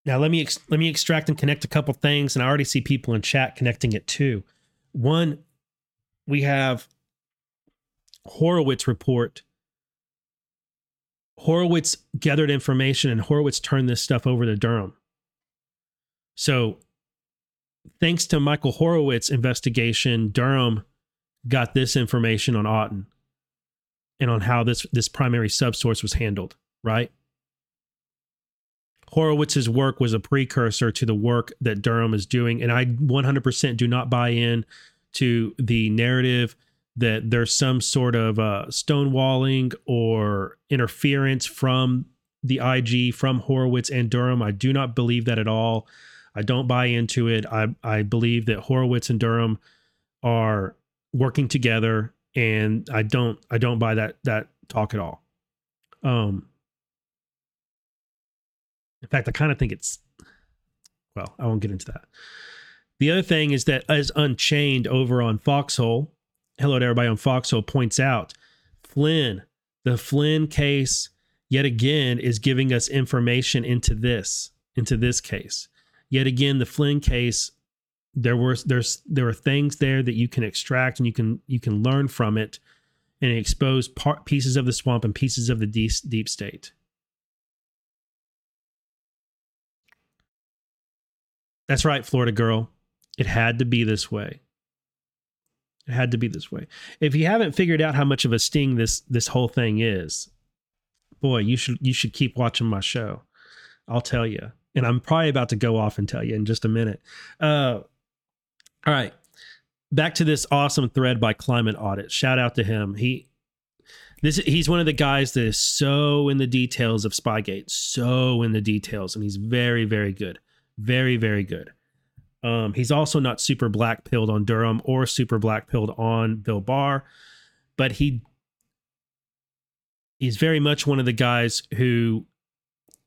[SPEAKER 1] Now let me ex- let me extract and connect a couple things, and I already see people in chat connecting it too. One, we have Horowitz report. Horowitz gathered information, and Horowitz turned this stuff over to Durham. So thanks to Michael Horowitz investigation, Durham got this information on Auten and on how this this primary subsource was handled, right? Horowitz's work was a precursor to the work that Durham is doing, and I 100% do not buy in to the narrative that there's some sort of uh, stonewalling or interference from the IG, from Horowitz and Durham. I do not believe that at all. I don't buy into it. I I believe that Horowitz and Durham are working together, and I don't I don't buy that that talk at all. Um, in fact, I kind of think it's well, I won't get into that. The other thing is that as Unchained over on Foxhole, hello to everybody on Foxhole points out, Flynn, The Flynn case, yet again, is giving us information into this, into this case. Yet again, the Flynn case, there were there's there are things there that you can extract and you can you can learn from it and expose part, pieces of the swamp and pieces of the deep, deep state. That's right, Florida girl. It had to be this way. It had to be this way. If you haven't figured out how much of a sting this this whole thing is, boy, you should you should keep watching my show. I'll tell you. And I'm probably about to go off and tell you in just a minute. Uh, all right. Back to this awesome thread by Climate Audit. Shout out to him. He this he's one of the guys that is so in the details of Spygate, so in the details, and he's very, very good. Very, very good. Um, he's also not super black pilled on Durham or super black pilled on Bill Barr, but he he's very much one of the guys who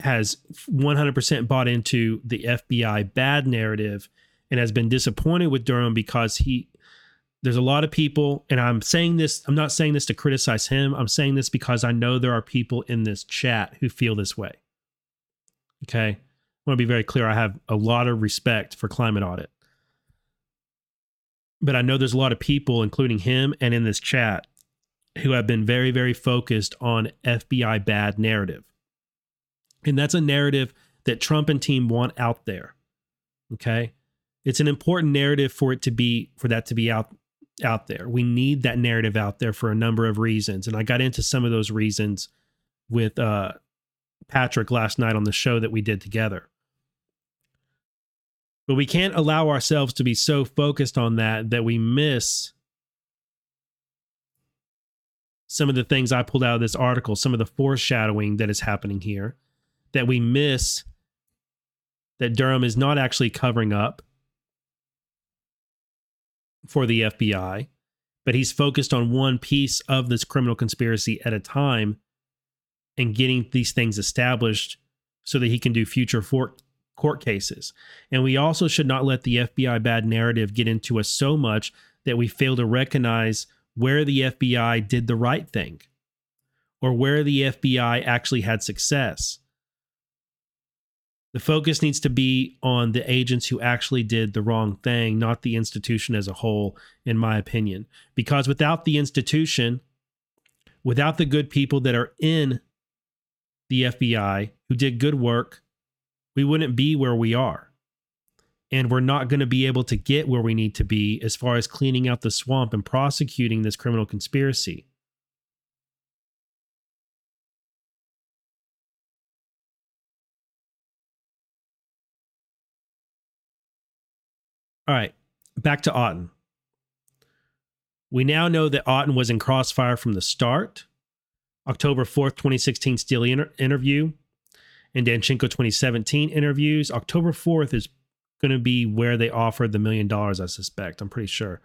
[SPEAKER 1] has 100% bought into the FBI bad narrative and has been disappointed with Durham because he there's a lot of people and I'm saying this I'm not saying this to criticize him I'm saying this because I know there are people in this chat who feel this way. Okay? I want to be very clear. I have a lot of respect for climate audit. But I know there's a lot of people, including him and in this chat, who have been very, very focused on FBI bad narrative. And that's a narrative that Trump and team want out there. Okay. It's an important narrative for it to be, for that to be out out there. We need that narrative out there for a number of reasons. And I got into some of those reasons with uh, Patrick last night on the show that we did together. But we can't allow ourselves to be so focused on that that we miss some of the things I pulled out of this article, some of the foreshadowing that is happening here, that we miss that Durham is not actually covering up for the FBI, but he's focused on one piece of this criminal conspiracy at a time and getting these things established so that he can do future court cases. And we also should not let the FBI bad narrative get into us so much that we fail to recognize where the FBI did the right thing or where the FBI actually had success. The focus needs to be on the agents who actually did the wrong thing, not the institution as a whole, in my opinion. Because without the institution, without the good people that are in the FBI who did good work, we wouldn't be where we are. And we're not going to be able to get where we need to be as far as cleaning out the swamp and prosecuting this criminal conspiracy. All right, back to Auten. We now know that Auten was in crossfire from the start. October 4th, 2016 Steele inter- interview and Danchenko 2017 interviews. October 4th is going to be where they offered the million dollars, I suspect. I'm pretty sure.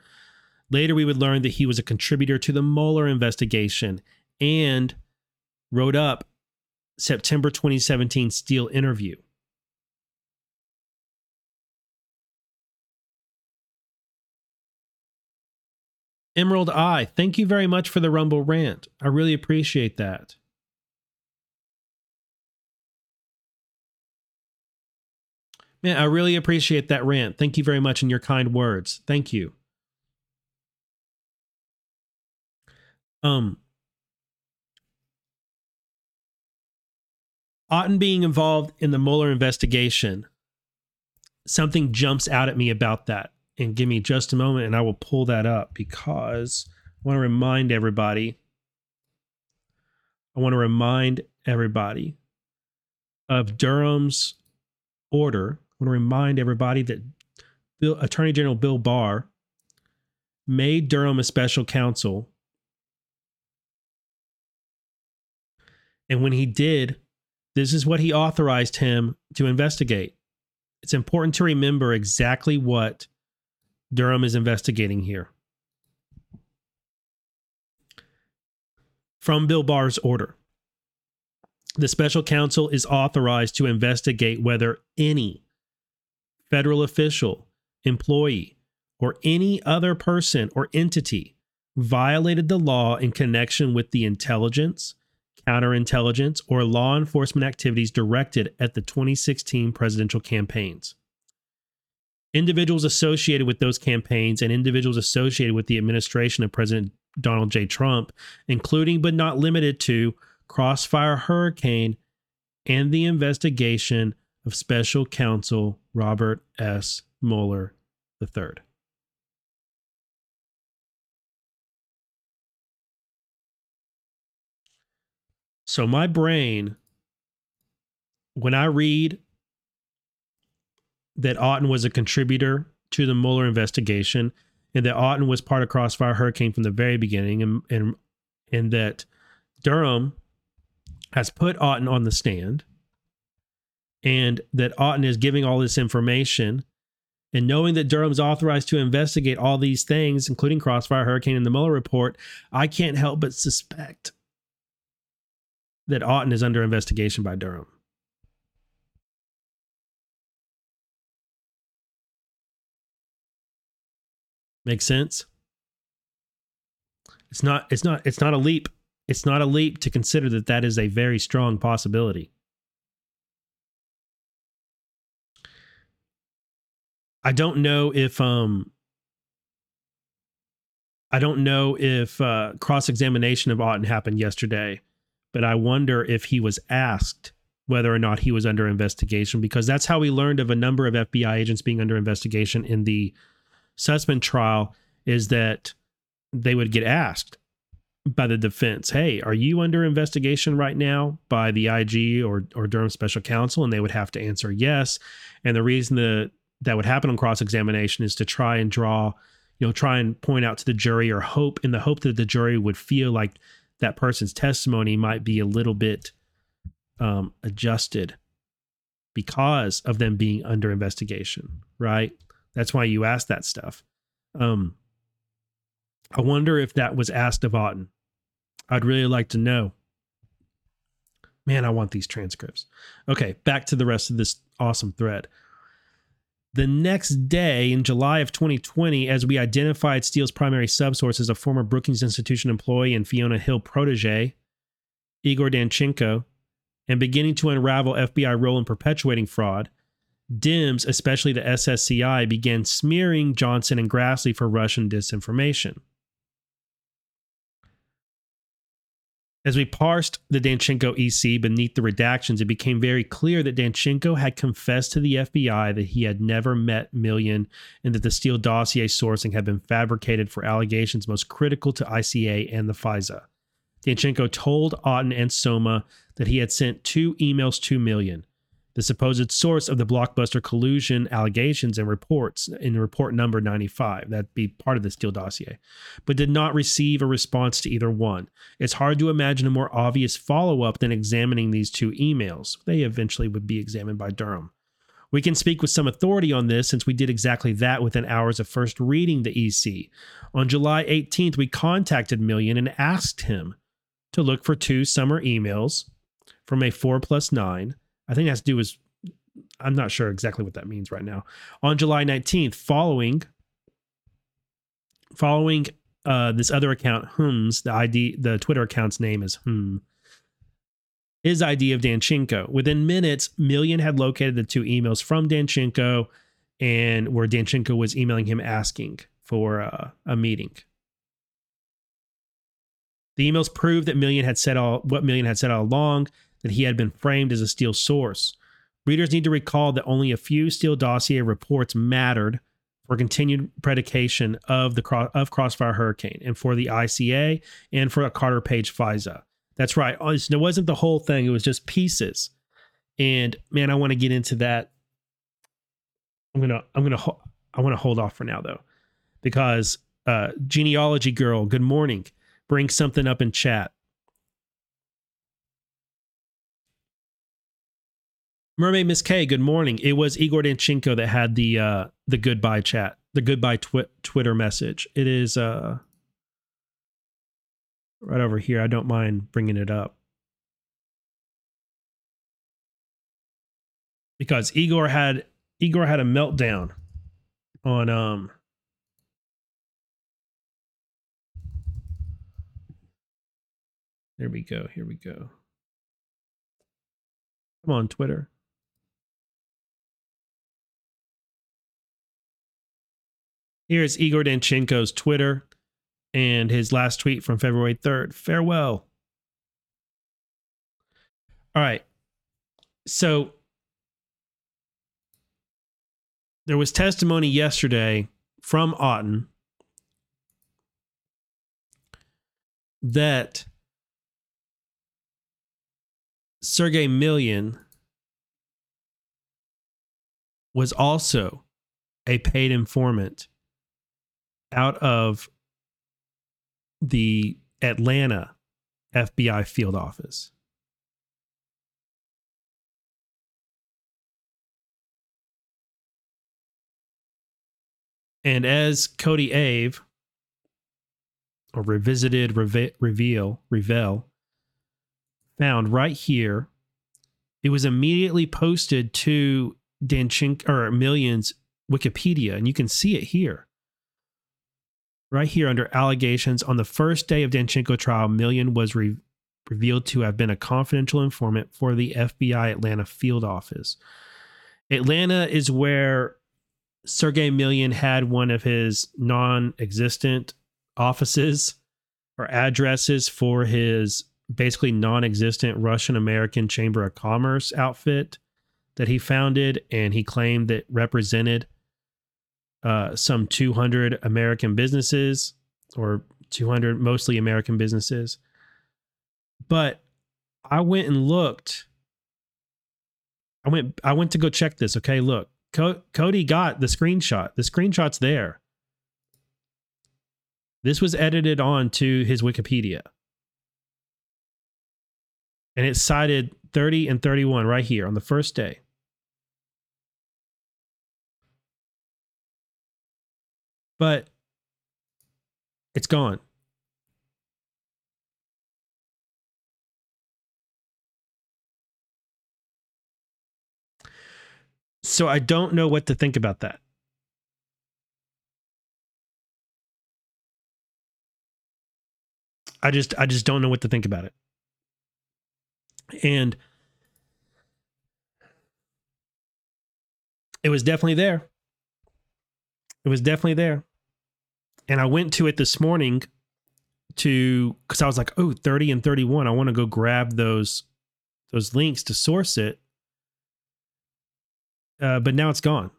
[SPEAKER 1] Later, we would learn that he was a contributor to the Mueller investigation and wrote up September 2017 Steele interview. Emerald Eye, thank you very much for the Rumble rant. I really appreciate that. Man, I really appreciate that rant. Thank you very much in your kind words. Thank you. Um, Auten being involved in the Mueller investigation, something jumps out at me about that. And give me just a moment and I will pull that up because I want to remind everybody. I want to remind everybody of Durham's order I want to remind everybody that Bill, Attorney General Bill Barr made Durham a special counsel. And when he did, this is what he authorized him to investigate. It's important to remember exactly what Durham is investigating here. From Bill Barr's order, the special counsel is authorized to investigate whether any federal official, employee, or any other person or entity violated the law in connection with the intelligence, counterintelligence, or law enforcement activities directed at the 2016 presidential campaigns. Individuals associated with those campaigns and individuals associated with the administration of President Donald J. Trump, including but not limited to Crossfire Hurricane and the investigation of special counsel Robert S. Mueller III. So my brain, when I read that Auten was a contributor to the Mueller investigation, and that Auten was part of Crossfire Hurricane from the very beginning, and and and that Durham has put Auten on the stand, and that Auten is giving all this information, and knowing that Durham's authorized to investigate all these things, including Crossfire Hurricane and the Mueller report, I can't help but suspect that Auten is under investigation by Durham. Makes sense? It's not it's not it's not a leap. It's not a leap to consider that that is a very strong possibility. I don't know if um I don't know if uh, cross examination of Auten happened yesterday but I wonder if he was asked whether or not he was under investigation because that's how we learned of a number of FBI agents being under investigation in the Sussmann trial is that they would get asked by the defense, "Hey, are you under investigation right now by the IG or or Durham special counsel?" and they would have to answer yes. And the reason that that would happen on cross examination is to try and draw, you know, try and point out to the jury or hope in the hope that the jury would feel like that person's testimony might be a little bit um, adjusted because of them being under investigation, right? That's why you ask that stuff. Um, I wonder if that was asked of Auten. I'd really like to know. Man, I want these transcripts. Okay, back to the rest of this awesome thread. The next day, in July of 2020, as we identified Steele's primary subsource as a former Brookings Institution employee and Fiona Hill protege, Igor Danchenko, and beginning to unravel FBI role in perpetuating fraud, DIMS, especially the SSCI, began smearing Johnson and Grassley for Russian disinformation. As we parsed the Danchenko EC beneath the redactions, it became very clear that Danchenko had confessed to the FBI that he had never met Millian and that the Steele dossier sourcing had been fabricated for allegations most critical to ICA and the FISA. Danchenko told Auten and Somma that he had sent two emails to Millian the supposed source of the blockbuster collusion allegations and reports in report number 95. That'd be part of the Steele dossier, but did not receive a response to either one. It's hard to imagine a more obvious follow up than examining these two emails. They eventually would be examined by Durham. We can speak with some authority on this since we did exactly that within hours of first reading the EC. On July 18th, we contacted Millian and asked him to look for two summer emails from a 4 plus 9 I think it has to do with I'm not sure exactly what that means right now. On July 19th, following following uh, this other account, Hums, the ID, the Twitter account's name is Hum. His ID of Danchenko. Within minutes, Millian had located the two emails from Danchenko, and where Danchenko was emailing him asking for uh, a meeting. The emails proved that Millian had said all what Millian had said all along that he had been framed as a Steele source. Readers need to recall that only a few Steele dossier reports mattered for continued predication of the of Crossfire Hurricane and for the ICA and for a Carter Page FISA. That's right. Uh, it wasn't the whole thing. It was just pieces. And man, I want to get into that. I'm gonna I'm gonna I want to hold off for now though, because uh, genealogy girl, good morning. Bring something up in chat. Mermaid Miss K, good morning. It was Igor Danchenko that had the uh the goodbye chat, the goodbye twi- Twitter message. It is uh right over here. I don't mind bringing it up. Because Igor had Igor had a meltdown on um There we go. Here we go. Come on, Twitter. Here's Igor Danchenko's Twitter and his last tweet from February 3rd. Farewell. All right. So there was testimony yesterday from Auten that Sergei Millian was also a paid informant out of the Atlanta FBI field office. And as Cody Ave, or Revisited Reve- Reveal, Revel, found right here, it was immediately posted to Danchenko or Millians Wikipedia, and you can see it here. Right here under allegations, on the first day of Danchenko trial, Millian was re- revealed to have been a confidential informant for the FBI Atlanta field office. Atlanta is where Sergei Millian had one of his non existent offices or addresses for his basically non existent Russian American Chamber of Commerce outfit that he founded. And he claimed that represented uh, some 200 American businesses or 200 mostly American businesses. But I went and looked. I went I went to go check this. Okay, look. Co- Cody got the screenshot. The screenshot's there. This was edited on to his Wikipedia. And it cited 30 and 31 right here on the first day. But it's gone. So I don't know what to think about that. I just I just don't know what to think about it. And it was definitely there. It was definitely there. And I went to it this morning to cuz I was like, "Oh, 30 and 31. I want to go grab those those links to source it." Uh, but now it's gone.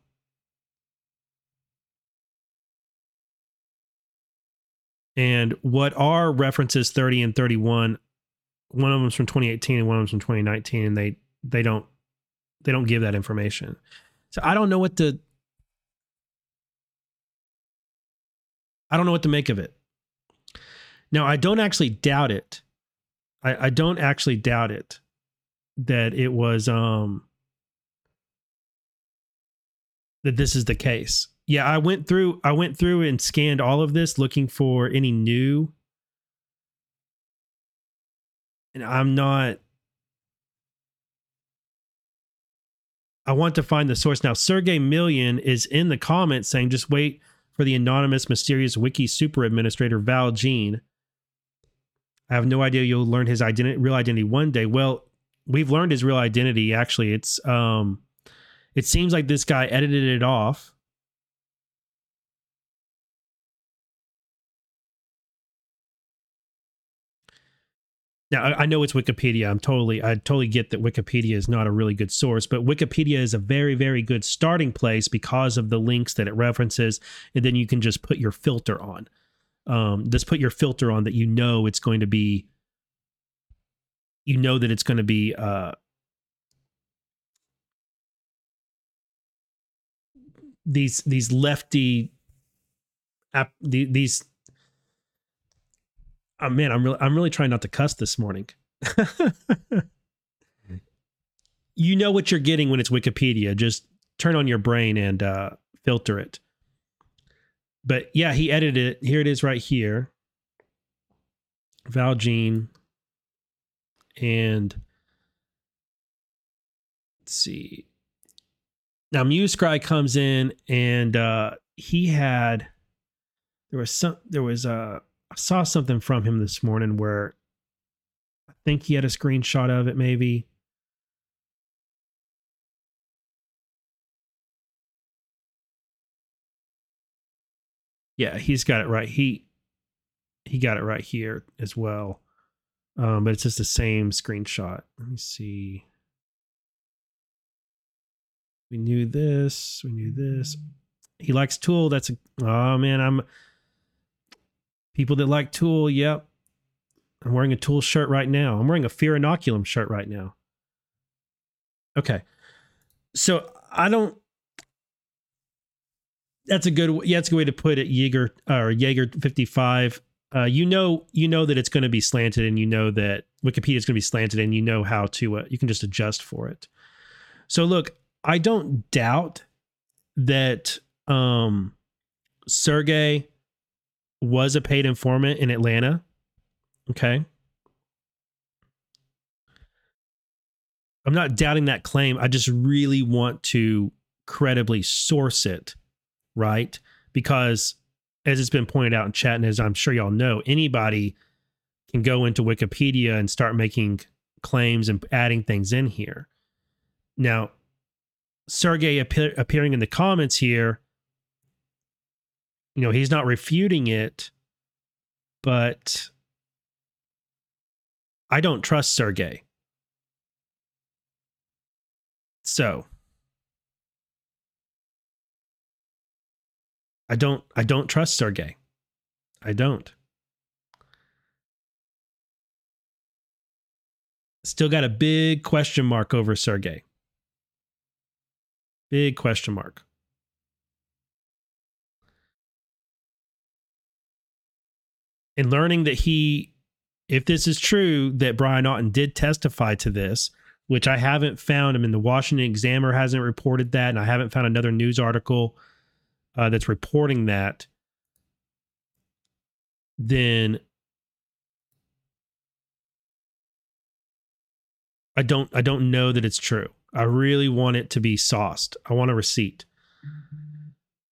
[SPEAKER 1] And what are references 30 and 31? One of them's from 2018 and one of them's from 2019, and they they don't they don't give that information. So I don't know what to I don't know what to make of it. Now I don't actually doubt it. I, I don't actually doubt it that it was um that this is the case. Yeah, I went through I went through and scanned all of this looking for any new and I'm not I want to find the source now. Sergei Millian is in the comments saying just wait for the anonymous mysterious wiki super administrator Val Jean. I have no idea you'll learn his identity real identity one day. Well, we've learned his real identity actually. It's um it seems like this guy edited it off. Now I know it's Wikipedia. I'm totally I totally get that Wikipedia is not a really good source, but Wikipedia is a very very good starting place because of the links that it references, and then you can just put your filter on. Um, just put your filter on that you know it's going to be. You know that it's going to be uh, these these lefty these oh man i'm really i'm really trying not to cuss this morning. You know what you're getting when it's wikipedia. Just turn on your brain and uh, filter it. But yeah he edited it. Here it is right here. Val jean and let's see. Now Muscry comes in and uh he had there was some there was uh I saw something from him this morning where I think he had a screenshot of it, maybe. Yeah, he's got it right. He he got it right here as well. Um, but it's just the same screenshot. Let me see. We knew this. We knew this. He likes Tool. That's a oh man. I'm people that like Tool. Yep. I'm wearing a Tool shirt right now. I'm wearing a Fear Inoculum shirt right now. Okay. So I don't. That's a good. Yeah, that's a good way to put it. Jaeger or Jaeger 55. Uh, you know, you know that it's going to be slanted, and you know that Wikipedia is going to be slanted, and you know how to. Uh, you can just adjust for it. So look, I don't doubt that um, Sergei was a paid informant in Atlanta. Okay. I'm not doubting that claim. I just really want to credibly source it, right? Because as it's been pointed out in chat, and as I'm sure y'all know, anybody can go into Wikipedia and start making claims and adding things in here. Now, Sergei appear, appearing in the comments here, you know, he's not refuting it, but I don't trust Sergei. So I don't I don't trust Sergei. I don't. Still got a big question mark over Sergei. Big question mark. And learning that he, if this is true, that Brian Auten did testify to this, which I haven't found. I mean, the Washington Examiner hasn't reported that, and I haven't found another news article uh, that's reporting that. Then I don't I don't know that it's true. I really want it to be sauced. I want a receipt.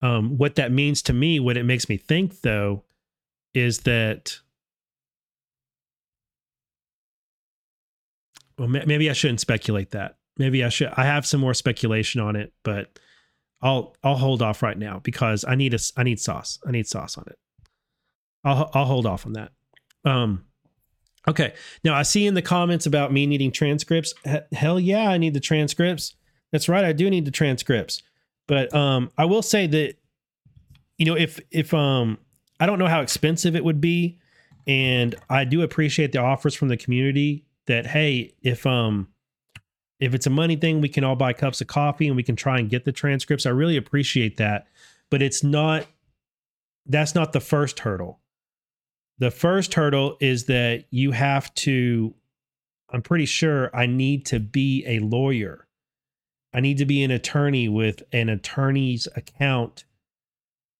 [SPEAKER 1] Um, what that means to me, what it makes me think though, is that well, maybe I shouldn't speculate that. Maybe I should. I have some more speculation on it, but I'll I'll hold off right now because I need a I need sauce. I need sauce on it. I'll I'll hold off on that. Um, Okay. Now I see in the comments about me needing transcripts. Hell yeah, I need the transcripts. That's right, I do need the transcripts. But um, I will say that, you know, if if um, I don't know how expensive it would be, and I do appreciate the offers from the community that hey, if um, if it's a money thing, we can all buy cups of coffee and we can try and get the transcripts. I really appreciate that, but it's not. That's not the first hurdle the first hurdle is that you have to, I'm pretty sure I need to be a lawyer. I need to be an attorney with an attorney's account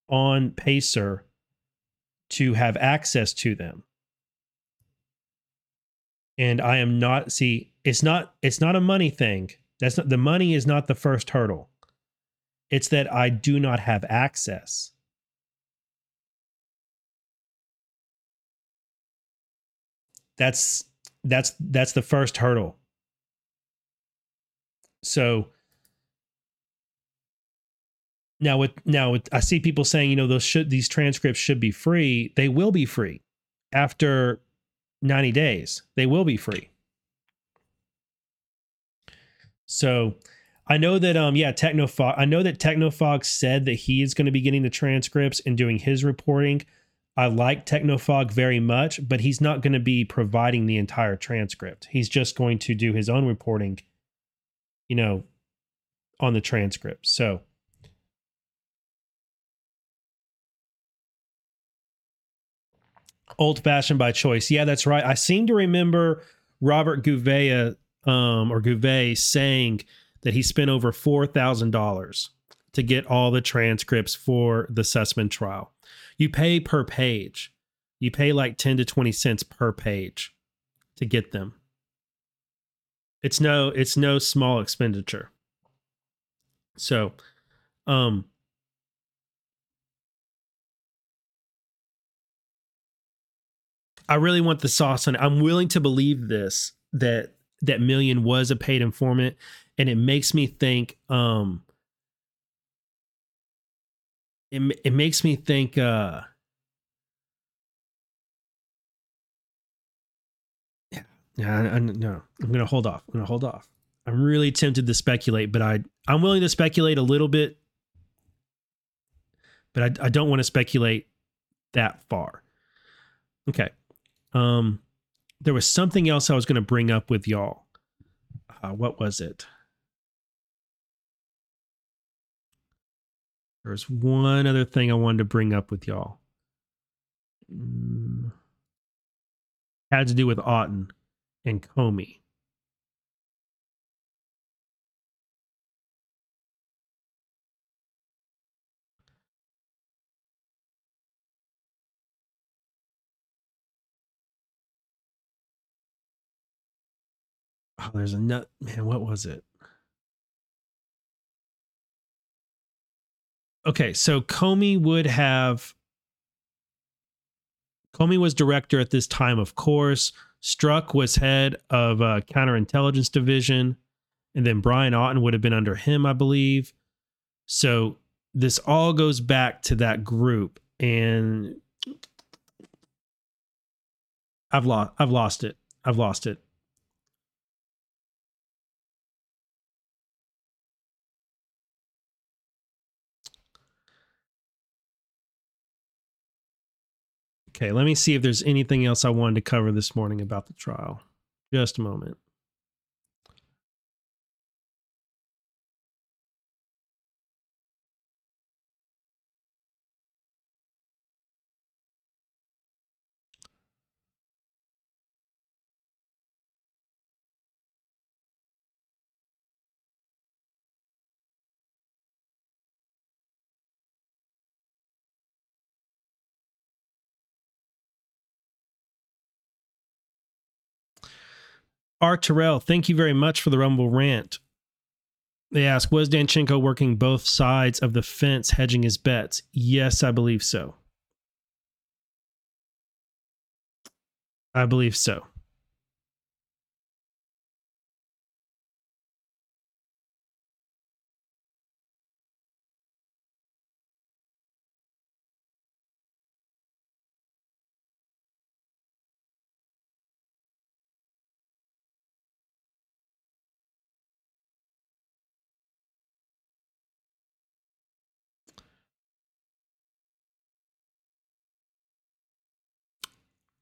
[SPEAKER 1] on Pacer to have access to them. And I am not see it's not it's not a money thing. That's not the money is not the first hurdle. It's that I do not have access. that's that's that's the first hurdle so now with now with, i see people saying you know those should these transcripts should be free they will be free after 90 days they will be free so i know that um yeah technofog i know that technofog said that he is going to be getting the transcripts and doing his reporting I like Technofog very much, but he's not going to be providing the entire transcript. He's just going to do his own reporting, you know, on the transcript. So, old fashioned by choice. Yeah, that's right. I seem to remember Robert Gouveia um, or Gouvet saying that he spent over $4,000 to get all the transcripts for the Sussmann trial. You pay per page. You pay like 10 to 20 cents per page to get them. It's no it's no small expenditure. So, um I really want the sauce on it. I'm willing to believe this that that Millian was a paid informant, and it makes me think. Um, it it makes me think. Uh, yeah. I, I, no, I'm gonna hold off. I'm gonna hold off. I'm really tempted to speculate, but I I'm willing to speculate a little bit, but I I don't want to speculate that far. Okay. Um, there was something else I was going to bring up with y'all. Uh, what was it? There's one other thing I wanted to bring up with y'all. Mm, had to do with Auten and Comey. Oh, there's a nut man. What was it? Okay, so Comey would have. Comey was director at this time, of course. Strzok was head of uh, counterintelligence division, and then Brian Auten would have been under him, I believe. So this all goes back to that group, and I've lost. I've lost it. I've lost it. Okay, let me see if there's anything else I wanted to cover this morning about the trial. Just a moment. R. Terrell, thank you very much for the Rumble rant. They ask, was Danchenko working both sides of the fence, hedging his bets? Yes, I believe so. I believe so.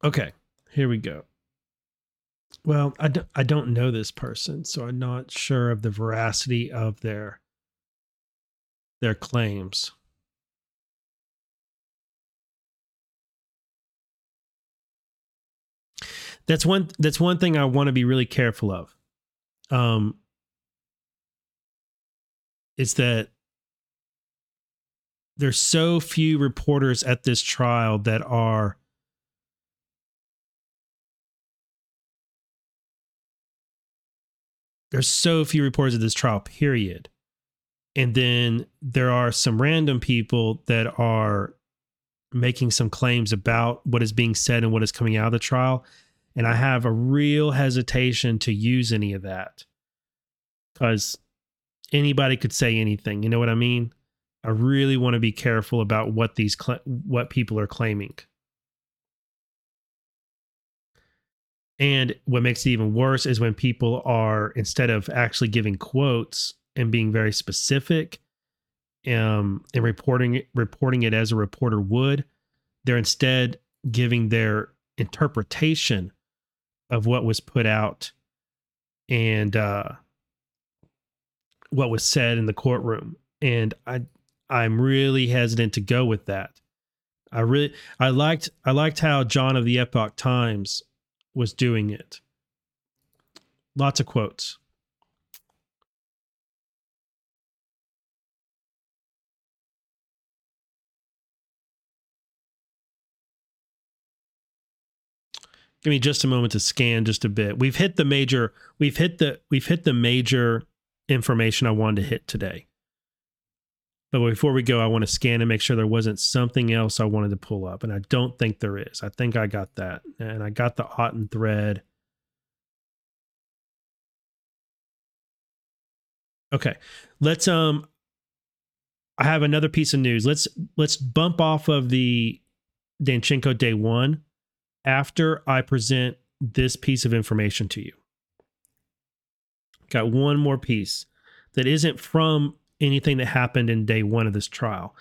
[SPEAKER 1] Okay, here we go. Well, I don't, I don't know this person, so I'm not sure of the veracity of their their claims. That's one that's one thing I want to be really careful of. Um it's that there's so few reporters at this trial that are there's so few reports of this trial, period. And then there are some random people that are making some claims about what is being said and what is coming out of the trial. And I have a real hesitation to use any of that because anybody could say anything. You know what I mean? I really want to be careful about what these cl- what people are claiming. And what makes it even worse is when people are instead of actually giving quotes and being very specific um, and reporting reporting it as a reporter would, they're instead giving their interpretation of what was put out and uh, what was said in the courtroom. And I I'm really hesitant to go with that. I really I liked I liked how John of the Epoch Times was doing it. Lots of quotes. Give me just a moment to scan just a bit. We've hit the major we've hit the we've hit the major information I wanted to hit today. But before we go, I want to scan and make sure there wasn't something else I wanted to pull up. And I don't think there is. I think I got that. And I got the Auten thread. Okay. Let's um I have another piece of news. Let's let's bump off of the Danchenko day 1 after I present this piece of information to you. Got one more piece that isn't from anything that happened in day one of this trial.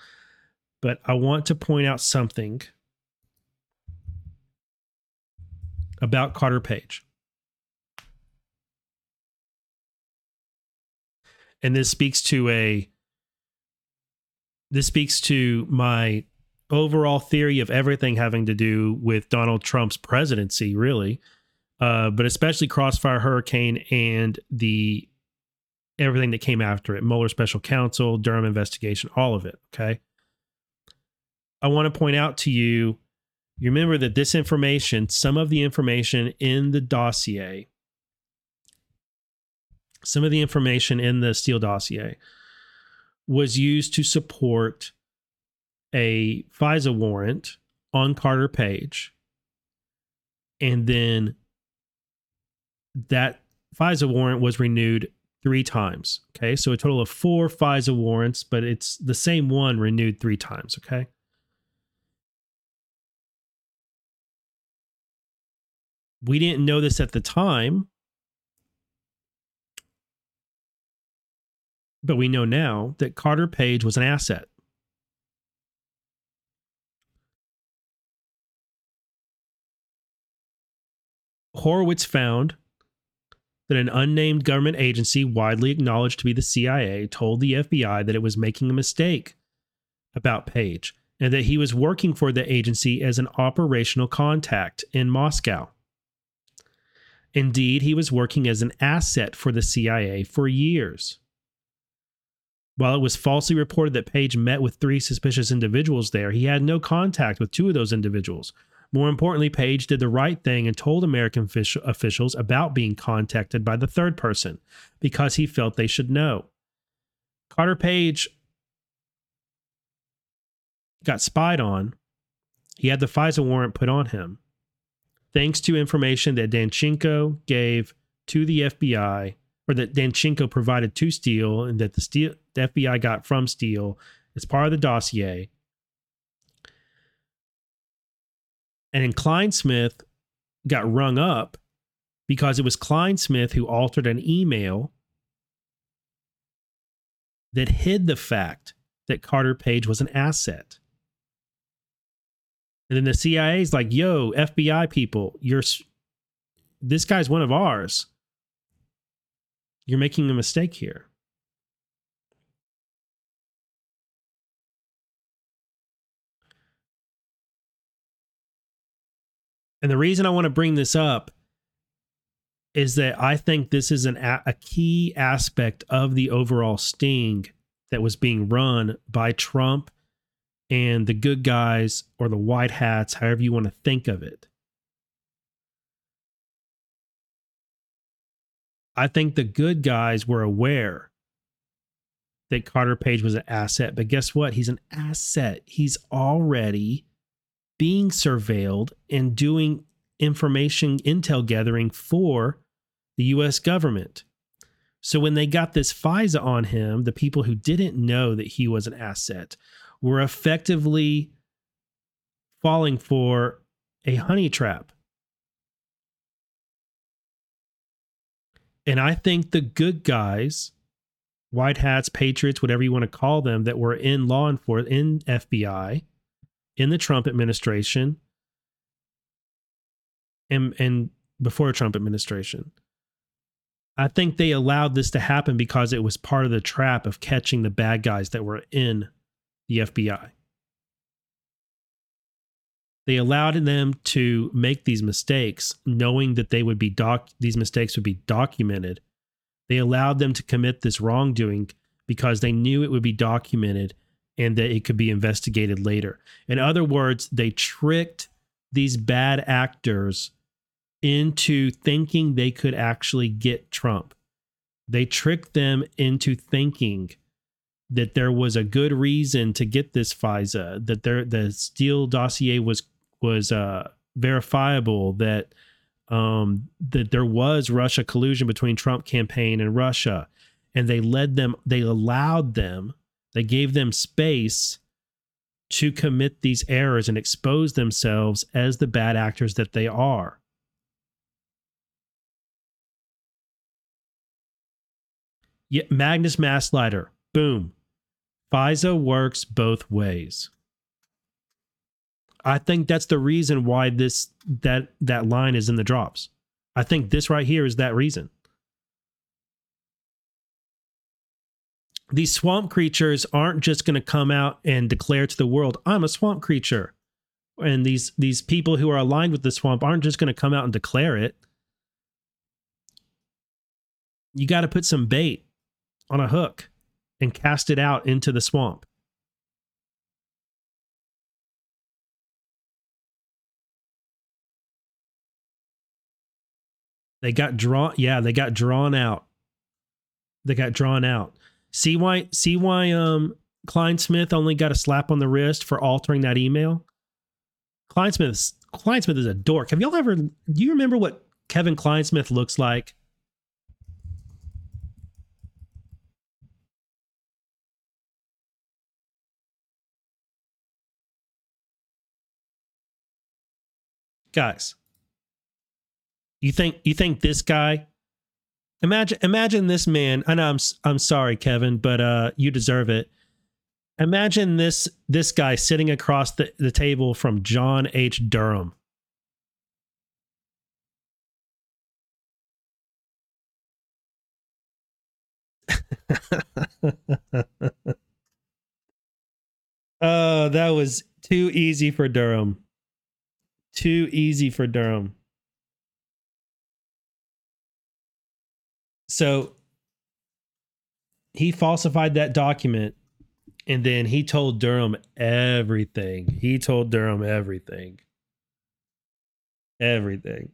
[SPEAKER 1] But I want to point out something about Carter Page. And this speaks to a this speaks to my overall theory of everything having to do with Donald Trump's presidency, really, uh, but especially Crossfire Hurricane and the everything that came after it Mueller special counsel, Durham investigation, all of it. Okay. I want to point out to you you remember that this information, some of the information in the dossier, some of the information in the Steele dossier was used to support a FISA warrant on Carter Page. And then that FISA warrant was renewed three times. Okay. So a total of four FISA warrants, but it's the same one renewed three times. Okay. We didn't know this at the time, but we know now that Carter Page was an asset. Horowitz found that an unnamed government agency, widely acknowledged to be the CIA, told the FBI that it was making a mistake about Page and that he was working for the agency as an operational contact in Moscow. Indeed, he was working as an asset for the CIA for years. While it was falsely reported that Page met with three suspicious individuals there, he had no contact with two of those individuals, more importantly, Page did the right thing and told American officials about being contacted by the third person because he felt they should know. Carter Page got spied on. He had the FISA warrant put on him. Thanks to information that Danchenko gave to the FBI, or that Danchenko provided to Steele, and that the, Steele, the FBI got from Steele as part of the dossier, And then Clinesmith got rung up because it was Clinesmith who altered an email that hid the fact that Carter Page was an asset. And then the CIA is like, "Yo, FBI people, you're this guy's one of ours. You're making a mistake here." And the reason I want to bring this up is that I think this is an a, a key aspect of the overall sting that was being run by Trump and the good guys or the white hats, however you want to think of it. I think the good guys were aware that Carter Page was an asset, but guess what? He's an asset. He's already being surveilled and doing information intel gathering for the US government. So when they got this FISA on him, the people who didn't know that he was an asset were effectively falling for a honey trap. And I think the good guys, white hats, patriots, whatever you want to call them, that were in law enforcement, in FBI, in the Trump administration and and before Trump administration. I think they allowed this to happen because it was part of the trap of catching the bad guys that were in the FBI. They allowed them to make these mistakes knowing that they would be doc these mistakes would be documented. They allowed them to commit this wrongdoing because they knew it would be documented and that it could be investigated later. In other words, they tricked these bad actors into thinking they could actually get Trump. They tricked them into thinking that there was a good reason to get this FISA, that there the Steele dossier was was uh, verifiable, that um, that there was Russia collusion between Trump campaign and Russia, and they led them, they allowed them, they gave them space to commit these errors and expose themselves as the bad actors that they are. Yet Magnus Massleiter, boom. FISA works both ways. I think that's the reason why this that that line is in the drops. I think this right here is that reason. These swamp creatures aren't just going to come out and declare to the world, "I'm a swamp creature." And these these people who are aligned with the swamp aren't just going to come out and declare it. You got to put some bait on a hook and cast it out into the swamp. They got drawn. Yeah, they got drawn out. They got drawn out. See why? See why? Um, Clinesmith only got a slap on the wrist for altering that email. Clinesmith's Klein Smith is a dork. Have y'all ever? Do you remember what Kevin Clinesmith looks like? Guys, you think you think this guy imagine imagine this man I know I'm I'm sorry Kevin but uh you deserve it. Imagine this this guy sitting across the, the table from John H. Durham. oh, that was too easy for Durham. Too easy for Durham. So he falsified that document and then he told Durham everything. He told Durham everything. Everything.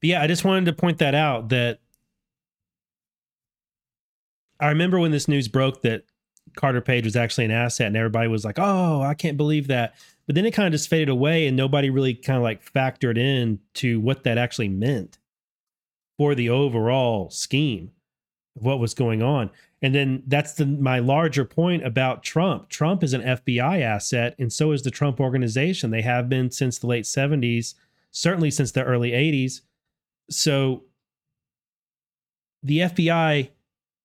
[SPEAKER 1] But yeah, I just wanted to point that out that I remember when this news broke that Carter Page was actually an asset, and everybody was like, "Oh, I can't believe that." But then it kind of just faded away, and nobody really kind of like factored in to what that actually meant for the overall scheme of what was going on. And then that's the my larger point about Trump. Trump is an FBI asset, and so is the Trump organization. They have been since the late 70s, certainly since the early 80s. So the FBI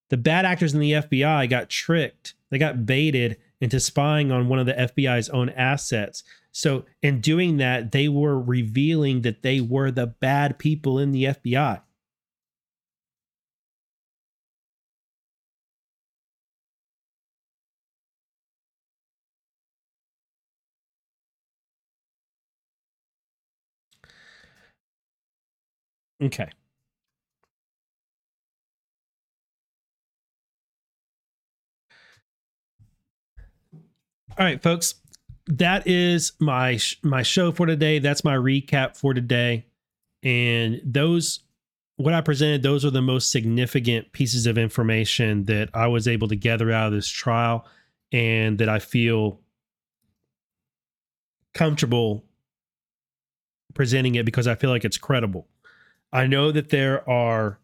[SPEAKER 1] the bad actors in the FBI got tricked. They got baited into spying on one of the FBI's own assets. So, in doing that, they were revealing that they were the bad people in the FBI. Okay. All right, folks. That is my my show for today. That's my recap for today. And those what I presented, those are the most significant pieces of information that I was able to gather out of this trial and that I feel comfortable presenting it because I feel like it's credible. I know that there are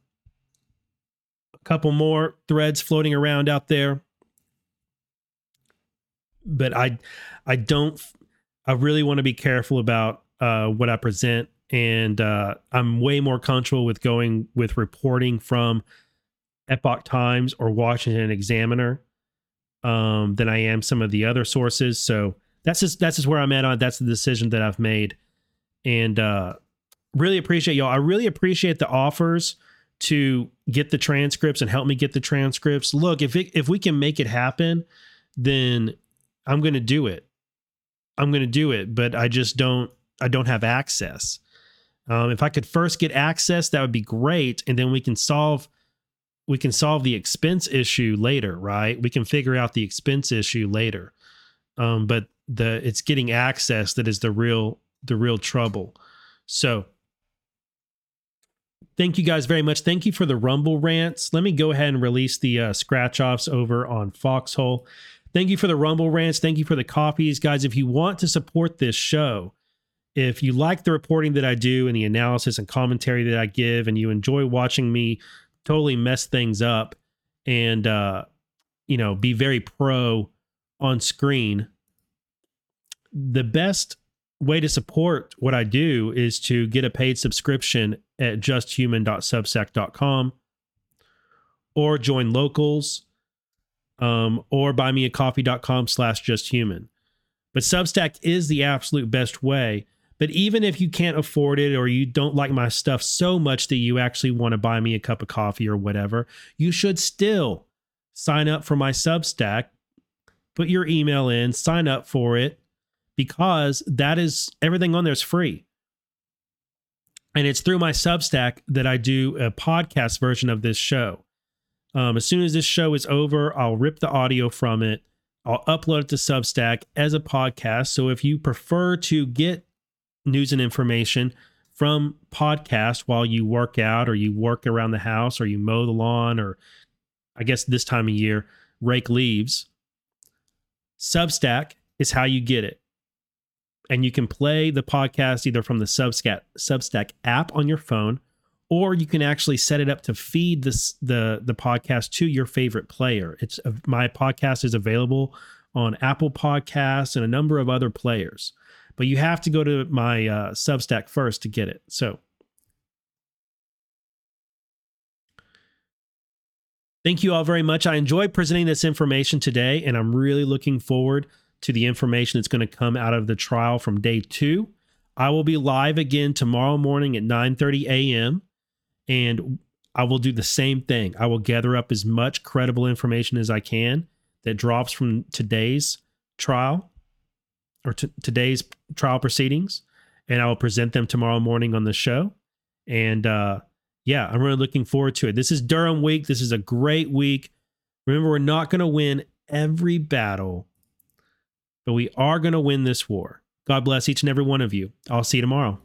[SPEAKER 1] a couple more threads floating around out there but I I don't I really want to be careful about uh, what I present, and uh, I'm way more comfortable with going with reporting from Epoch Times or Washington Examiner um, than I am some of the other sources. So that's just that's just where I'm at on. That's the decision that I've made, and uh, really appreciate y'all. I really appreciate the offers to get the transcripts and help me get the transcripts. Look, if it, if we can make it happen, then I'm going to do it. I'm going to do it, but I just don't I don't have access. Um, if I could first get access, that would be great, and then we can solve we can solve the expense issue later, right? We can figure out the expense issue later. Um, but the it's getting access that is the real the real trouble. So Thank you guys very much. Thank you for the Rumble rants. Let me go ahead and release the uh, scratch offs over on Foxhole. Thank you for the Rumble rants. Thank you for the copies. Guys, if you want to support this show, if you like the reporting that I do and the analysis and commentary that I give, and you enjoy watching me totally mess things up and, uh, you know, be very pro on screen, the best way to support what I do is to get a paid subscription at justhuman.substack.com or join locals um, or buymeacoffee.com slash justhuman. But Substack is the absolute best way. But even if you can't afford it or you don't like my stuff so much that you actually want to buy me a cup of coffee or whatever, you should still sign up for my Substack, put your email in, sign up for it, because that is everything on there is free. And it's through my Substack that I do a podcast version of this show. Um, as soon as this show is over, I'll rip the audio from it. I'll upload it to Substack as a podcast. So if you prefer to get news and information from podcast while you work out or you work around the house or you mow the lawn or I guess this time of year, rake leaves, Substack is how you get it and you can play the podcast either from the Substack Substack app on your phone, or you can actually set it up to feed this the the podcast to your favorite player. It's my podcast is available on Apple Podcasts and a number of other players, but you have to go to my uh, Substack first to get it. So. Thank you all very much. I enjoyed presenting this information today, and I'm really looking forward to the information that's going to come out of the trial from day two. I will be live again tomorrow morning at 9:30 a.m. and I will do the same thing. I will gather up as much credible information as I can that drops from today's trial or t- today's trial proceedings, and I will present them tomorrow morning on the show. And uh, yeah, I'm really looking forward to it. This is Durham week. This is a great week. Remember, we're not going to win every battle but we are going to win this war. God bless each and every one of you. I'll see you tomorrow.